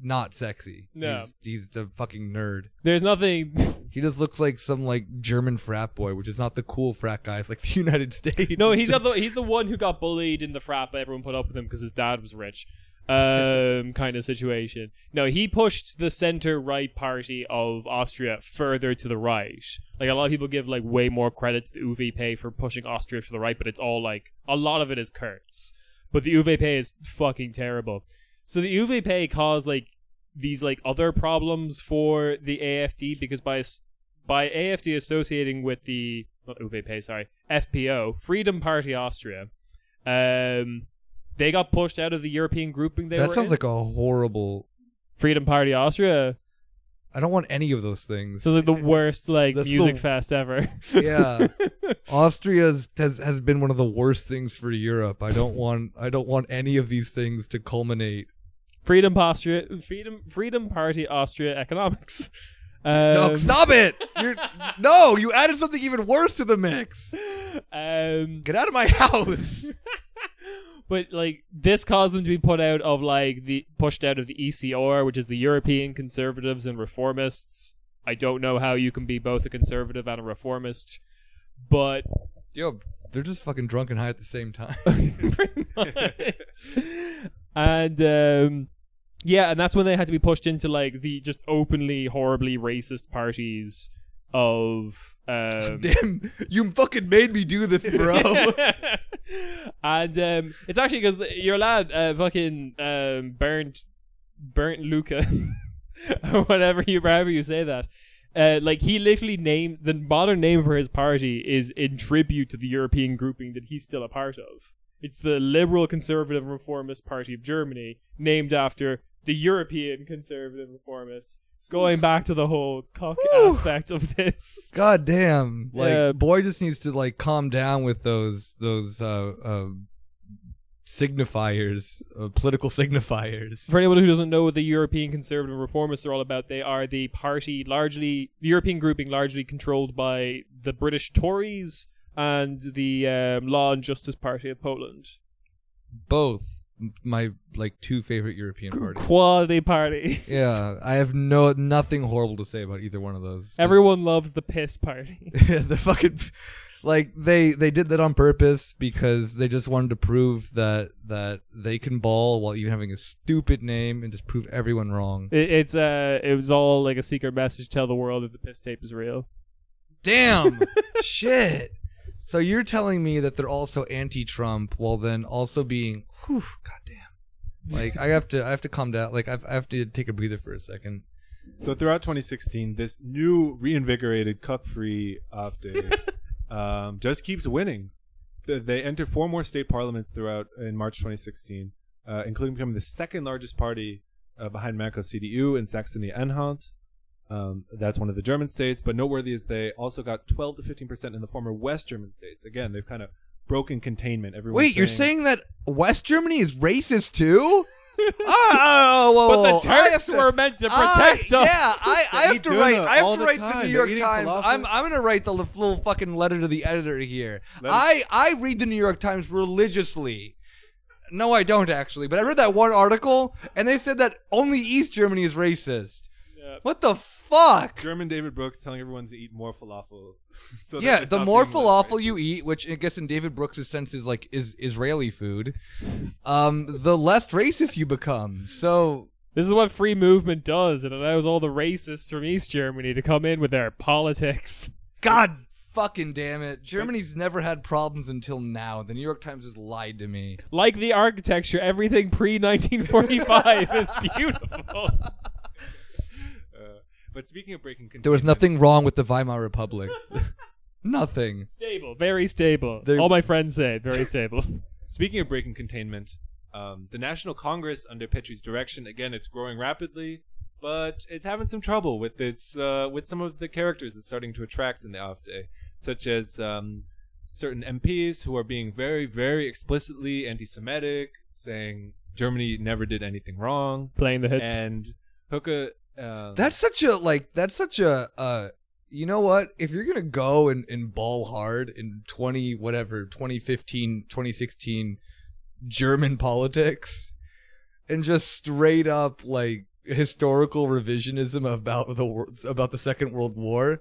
not sexy. No. He's, he's the fucking nerd. There's nothing. *laughs* He just looks like some like German frat boy, which is not the cool frat guys like *laughs* the United States. no, he's got the he's the one who got bullied in the frat, but everyone put up with him because his dad was rich. Um, kind of situation. No, he pushed the center right party of Austria further to the right. Like a lot of people give like way more credit to the ÖVP for pushing Austria to the right, but it's all like a lot of it is Kurz. But the ÖVP is fucking terrible. So the ÖVP caused like these like other problems for the AFD because by by AFD associating with the not ÖVP, sorry, FPÖ, Freedom Party Austria, um, they got pushed out of the European grouping they that were sounds in. like a horrible. Freedom Party Austria. I don't want any of those things. So like the *laughs* worst like That's music the- fest ever. yeah, *laughs* Austria's has has been one of the worst things for Europe. I don't want I don't want any of these things to culminate. Freedom Austria, Freedom Freedom Party Austria economics. *laughs* No, Um, stop it! You're, no, you added something even worse to the mix. Um, Get out of my house. But like this caused them to be put out of like the pushed out of the ECR, which is the European Conservatives and Reformists. I don't know how you can be both a conservative and a reformist, but Yo, they're just fucking drunk and high at the same time. *laughs* and um, yeah, and that's when they had to be pushed into like the just openly horribly racist parties of um, *laughs* Damn, you fucking made me do this, bro. *laughs* and um, it's actually because your lad, uh, fucking um, burnt, burnt Luca, *laughs* or whatever you, however you say that. Uh, like he literally named the modern name for his party is in tribute to the European grouping that he's still a part of. It's the Liberal Conservative Reformist Party of Germany, named after the European Conservative Reformist. Going back to the whole cock Whew. aspect of this. God damn. Like Yeah. boy just needs to like calm down with those those uh uh signifiers, uh, political *laughs* signifiers. For anyone who doesn't know what the European Conservative Reformists are all about, they are the party largely, the European grouping largely controlled by the British Tories and the um, Law and Justice Party of Poland. Both my like two favorite European parties. Quality parties. yeah, I have no nothing horrible to say about either one of those. Everyone loves the piss party. *laughs* the fucking like they they did that on purpose because they just wanted to prove that that they can ball while even having a stupid name and just prove everyone wrong. It, it's uh, it was all like a secret message to tell the world that the piss tape is real. Damn. *laughs* Shit. So you're telling me that they're also anti-Trump while then also being whew, goddamn. Like I have to I have to calm down. Like I've, I have to take a breather for a second. So throughout 2016, this new reinvigorated cuck-free AfD *laughs* um, just keeps winning. They enter four more state parliaments throughout in March 2016, uh, including becoming the second largest party uh, behind Merkel CDU in Saxony-Anhalt. Um, that's one of the German states, but noteworthy is they also got 12 to 15 percent in the former West German states. Again, they've kind of broken containment. Everyone's Wait, you're saying that West Germany is racist too? *laughs* oh, whoa, whoa, But the I Turks to- were meant to I- protect us. Yeah, I, I have to write. I have to the write time. the New York Times. falafel. I'm I'm gonna write the little fucking letter to the editor here. Let I I read the New York Times religiously. No, I don't actually, but I read that one article and they said that only East Germany is racist. Yeah. What the fuck? German David Brooks telling everyone to eat more falafel. *laughs* so that Yeah, they the stop more being less falafel racist. you eat, which I guess in David Brooks' sense is like is Israeli food, um, the less racist you become. So This is what free movement does. It allows all the racists from East Germany to come in with their politics. God fucking damn it. Germany's never had problems until now. The New York Times has lied to me. Like the architecture, everything pre 1945 is *laughs* beautiful. But speaking of breaking containment, There was nothing wrong with the Weimar Republic. *laughs* nothing. Stable, very stable. They- All my friends say it, very stable. *laughs* Speaking of breaking containment, um, the National Congress under Petry's direction again, it's growing rapidly, but it's having some trouble with its uh, with some of the characters it's starting to attract in the AfD, such as um, certain MPs who are being very, very explicitly anti-Semitic, saying Germany never did anything wrong, Playing the hits. and Höcke. Um, That's such a like that's such a uh you know what? If you're gonna go and, and ball hard in twenty whatever, 2015, 2016 German politics and just straight up like historical revisionism about the about the Second World War,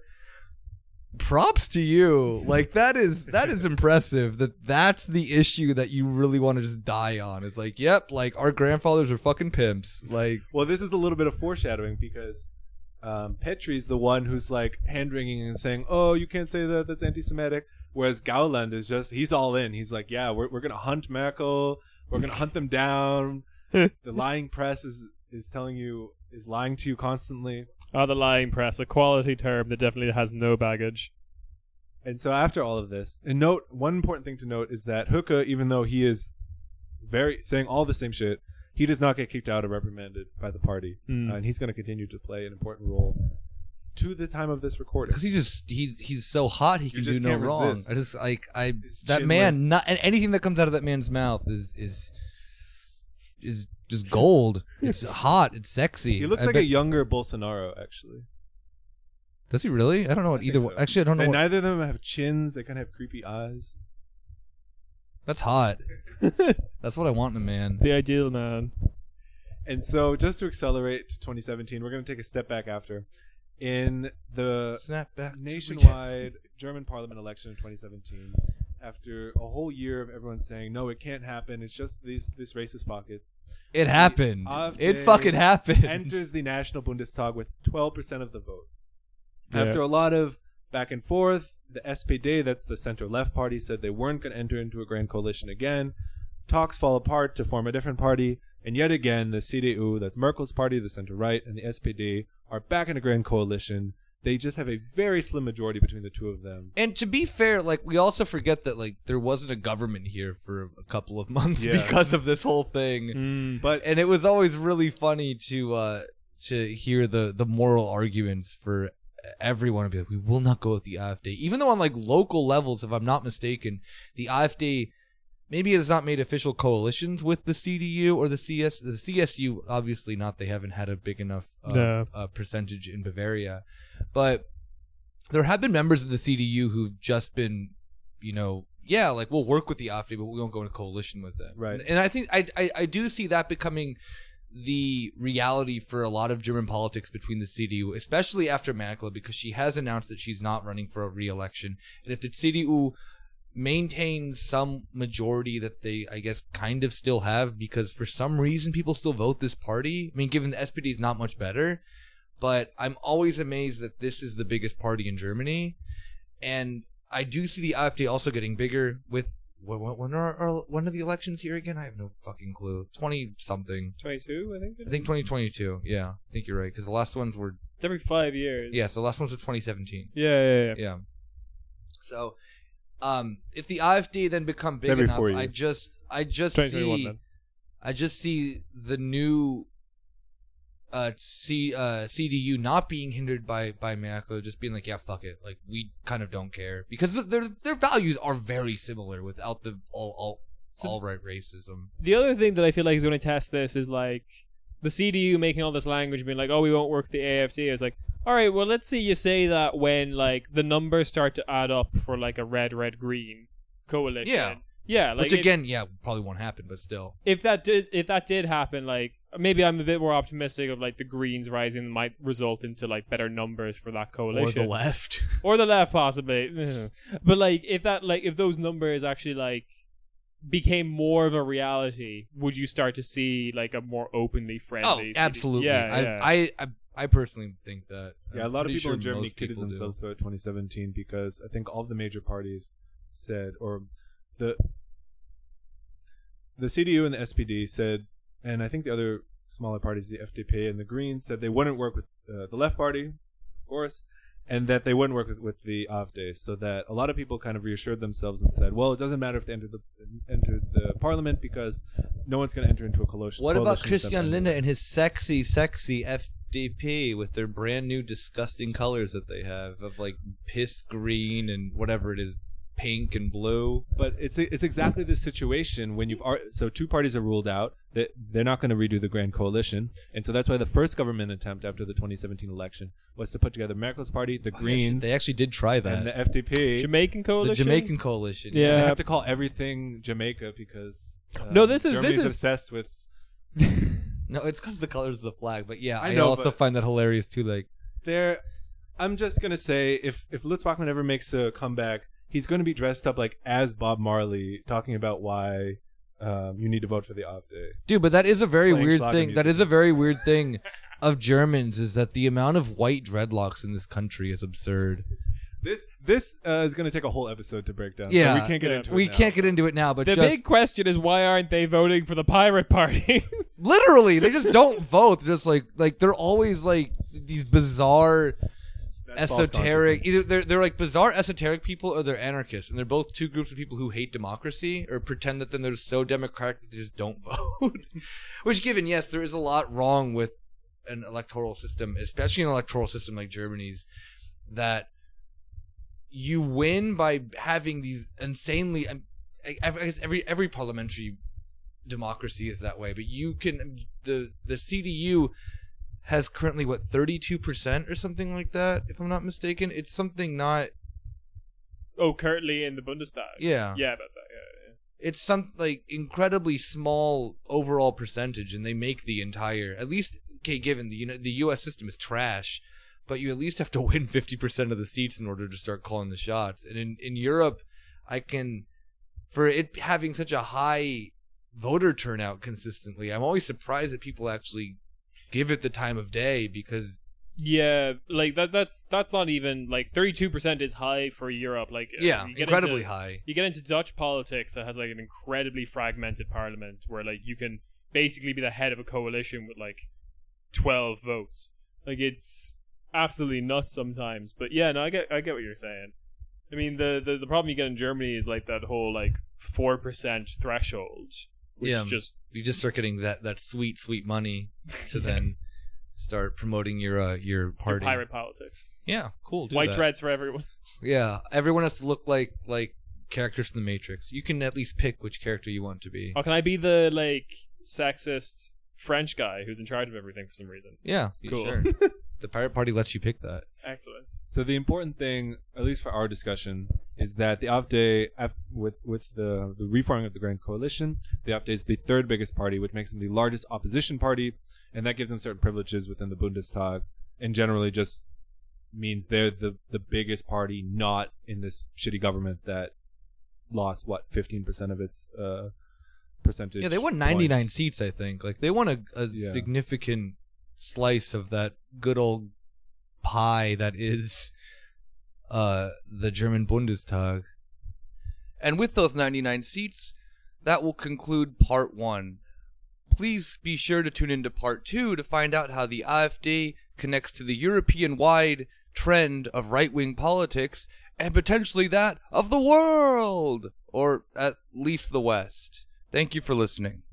props to you. Like that is that is impressive. That that's the issue that you really want to just die on. It's like, yep, like our grandfathers are fucking pimps. Like Well, this is a little bit of foreshadowing because um, Petry's the one who's like hand wringing and saying, "Oh, you can't say that. That's anti-Semitic." Whereas Gauland is just he's all in. He's like, "Yeah, we're we're gonna hunt Merkel. We're gonna hunt them down." *laughs* the lying press is is telling you is lying to you constantly. Oh, the lying press, a quality term that definitely has no baggage. And so after all of this, and note one important thing to note is that Höcke, even though he is very saying all the same shit, he does not get kicked out or reprimanded by the party, Hmm. uh, and he's going to continue to play an important role to the time of this recording. because he just he's he's so hot he can do no can't wrong. resist. I just like I His that chin man not and anything that comes out of that man's mouth is is is just gold. It's *laughs* hot. It's sexy. He looks I like bet- a younger Bolsonaro, actually. Does he really? I don't know what I either. think one so. Actually, I don't know. And What, neither of them have chins. They kind of have creepy eyes. that's hot. *laughs* That's what I want in a man. The ideal man. And so, just to accelerate to 2017, we're going to take a step back after. In the Snap back. nationwide German parliament election in 2017, after a whole year of everyone saying, no, it can't happen, it's just these, these racist pockets, It happened. AfD It fucking happened. enters the National Bundestag with 12% of the vote. Yeah. After a lot of back and forth, the SPD, that's the center left party, said they weren't going to enter into a grand coalition again. Talks fall apart to form a different party, and yet again, the CDU, that's Merkel's party, the center right, and the SPD are back in a grand coalition. They just have a very slim majority between the two of them. And to be fair, like we also forget that like there wasn't a government here for a couple of *laughs* months Yeah. because of this whole thing. Mm. But And it was always really funny to uh to hear the the moral arguments for everyone to be like, we will not go with the AfD. Even though on like local levels, if I'm not mistaken, the AfD maybe it has not made official coalitions with the CDU or the CS. The CSU, obviously not. They haven't had a big enough uh, No. uh, percentage in Bavaria, but there have been members of the CDU who've just been, you know, yeah, like we'll work with the AfD, but we won't go into coalition with them. Right. And I think I, I I do see that becoming the reality for a lot of German politics between the CDU, especially after Merkel, because she has announced that she's not running for a re-election. And if the CDU maintains some majority that they, I guess, kind of still have, because for some reason people still vote this party. I mean, given the SPD is not much better, but I'm always amazed that this is the biggest party in Germany, and I do see the AfD also getting bigger with. When, when are, are when are the elections here again? I have no fucking clue. Twenty something. 22, I think. I think 2022. Yeah, I think you're right because the last ones were It's every five years. yeah. So the last ones were 2017. Yeah, yeah, yeah. Yeah. So, um, if the AfD then become big enough, I just I just see then. I just see the new uh C uh CDU not being hindered by by Merkel, just being like, yeah, fuck it, like we kind of don't care because their their values are very similar without the all all So- all right racism. The other thing that I feel like is going to test this is like the CDU making all this language, being like, "Oh, we won't work the AFD." It's like, all right, well, let's see you say that when like the numbers start to add up for like a red, red, green coalition. Yeah. yeah. Like Which again, yeah, probably won't happen, but still. if that did if that did happen, like maybe I'm a bit more optimistic of like the Greens rising might result into like better numbers for that coalition or the left. *laughs* or the left possibly. *laughs* but like if that like if those numbers actually like became more of a reality, would you start to see like a more openly friendly? Oh, friendly? absolutely. Yeah, I, yeah. I, I I personally think that. Uh, yeah, a I'm lot of people sure in Germany most kidded people do. themselves throughout 2017 because I think all the major parties said, or the the CDU and the SPD said, and I think the other smaller parties, the FDP and the Greens, said they wouldn't work with uh, the Left Party, of course, and that they wouldn't work with, with the AfD. So that a lot of people kind of reassured themselves and said, well, it doesn't matter if they enter the enter the parliament because no one's going to enter into a coalition. What about coalition Christian anyway." Lindner and his sexy, sexy FDP with their brand new disgusting colors that they have of like piss green and whatever it is, pink and blue? But it's it's exactly the situation when you've ar- so two parties are ruled out that they're not going to redo the grand coalition, and so that's why the first government attempt after the 2017 election was to put together Merkel's party, the Greens, They actually did try that. and the FDP. Jamaican coalition, the. Jamaican coalition. Yeah. They have to call everything Jamaica because uh, No, this is- Germany's this is- obsessed with. *laughs* No, it's because the colors of the flag. But yeah, I, I also find that hilarious too. Like, They're. I'm just gonna say if if Lutz Bachmann ever makes a comeback, he's going to be dressed up like as Bob Marley, talking about why um, you need to vote for the AfD. Dude, but that is a very Playing weird thing. That music. is a very weird thing of Germans is that the amount of white dreadlocks in this country is absurd. This this uh, is going to take a whole episode to break down. so Yeah. we can't get Yeah. into it We now. can't get into it now, but The just big question is why aren't they voting for the Pirate Party? literally they just don't vote. They're just like like they're always like these bizarre That's false esoteric. either they're they're like bizarre esoteric people or they're anarchists and they're both two groups of people who hate democracy or pretend that then they're so democratic that they just don't *laughs* vote. Which given yes there is a lot wrong with an electoral system especially an electoral system like germany's that you win by having these insanely um, I, I guess every every parliamentary democracy is that way but you can the the CDU has currently what 32% or something like that if i'm not mistaken it's something not oh, currently in the Bundestag. yeah Yeah, about that. Yeah, yeah. it's some like incredibly small overall percentage and they make the entire at least okay given the you know the US system is trash but you at least have to *laughs* win 50% of the seats in order to start calling the shots and in in Europe I can for it having such a high voter turnout consistently I'm always surprised that people actually give it the time of day because Yeah, like that. That's that's not even like thirty-two percent is high for Europe. Like yeah incredibly into, high You get into Dutch politics that has like an incredibly fragmented parliament, where like you can basically be the head of a coalition with like twelve votes. Like it's absolutely nuts sometimes. But yeah, no, I get I get what you're saying. I mean, the the, the problem you get in Germany is like that whole like four percent threshold, which Yeah. just you just start getting that that sweet sweet money to *laughs* then start promoting your uh, your party pirate politics. Yeah, cool. do White that. dreads for everyone. Yeah, everyone has to look like like characters from the Matrix. You can at least pick which character you want to be. Oh, can I be the like sexist French guy who's in charge of everything for some reason? Yeah, Cool. sure. *laughs* the Pirate Party lets you pick that. Excellent. So the important thing, at least for our discussion, is that the AfD, af- with with the, the reforming of the Grand Coalition, the AfD is the third biggest party, which makes them the largest opposition party, and that gives them certain privileges within the Bundestag, and generally just means they're the the biggest party, not in this shitty government that lost what fifteen percent of its uh, percentage. Yeah, they won 99 points. seats, I think. Like they won a, a Yeah. significant slice of that good old pie that is uh the German Bundestag. And with those 99 seats, that will conclude part one. Please be sure to tune into part two to find out how the AfD connects to the European wide trend of right wing politics and potentially that of the world, or at least the West. Thank you for listening.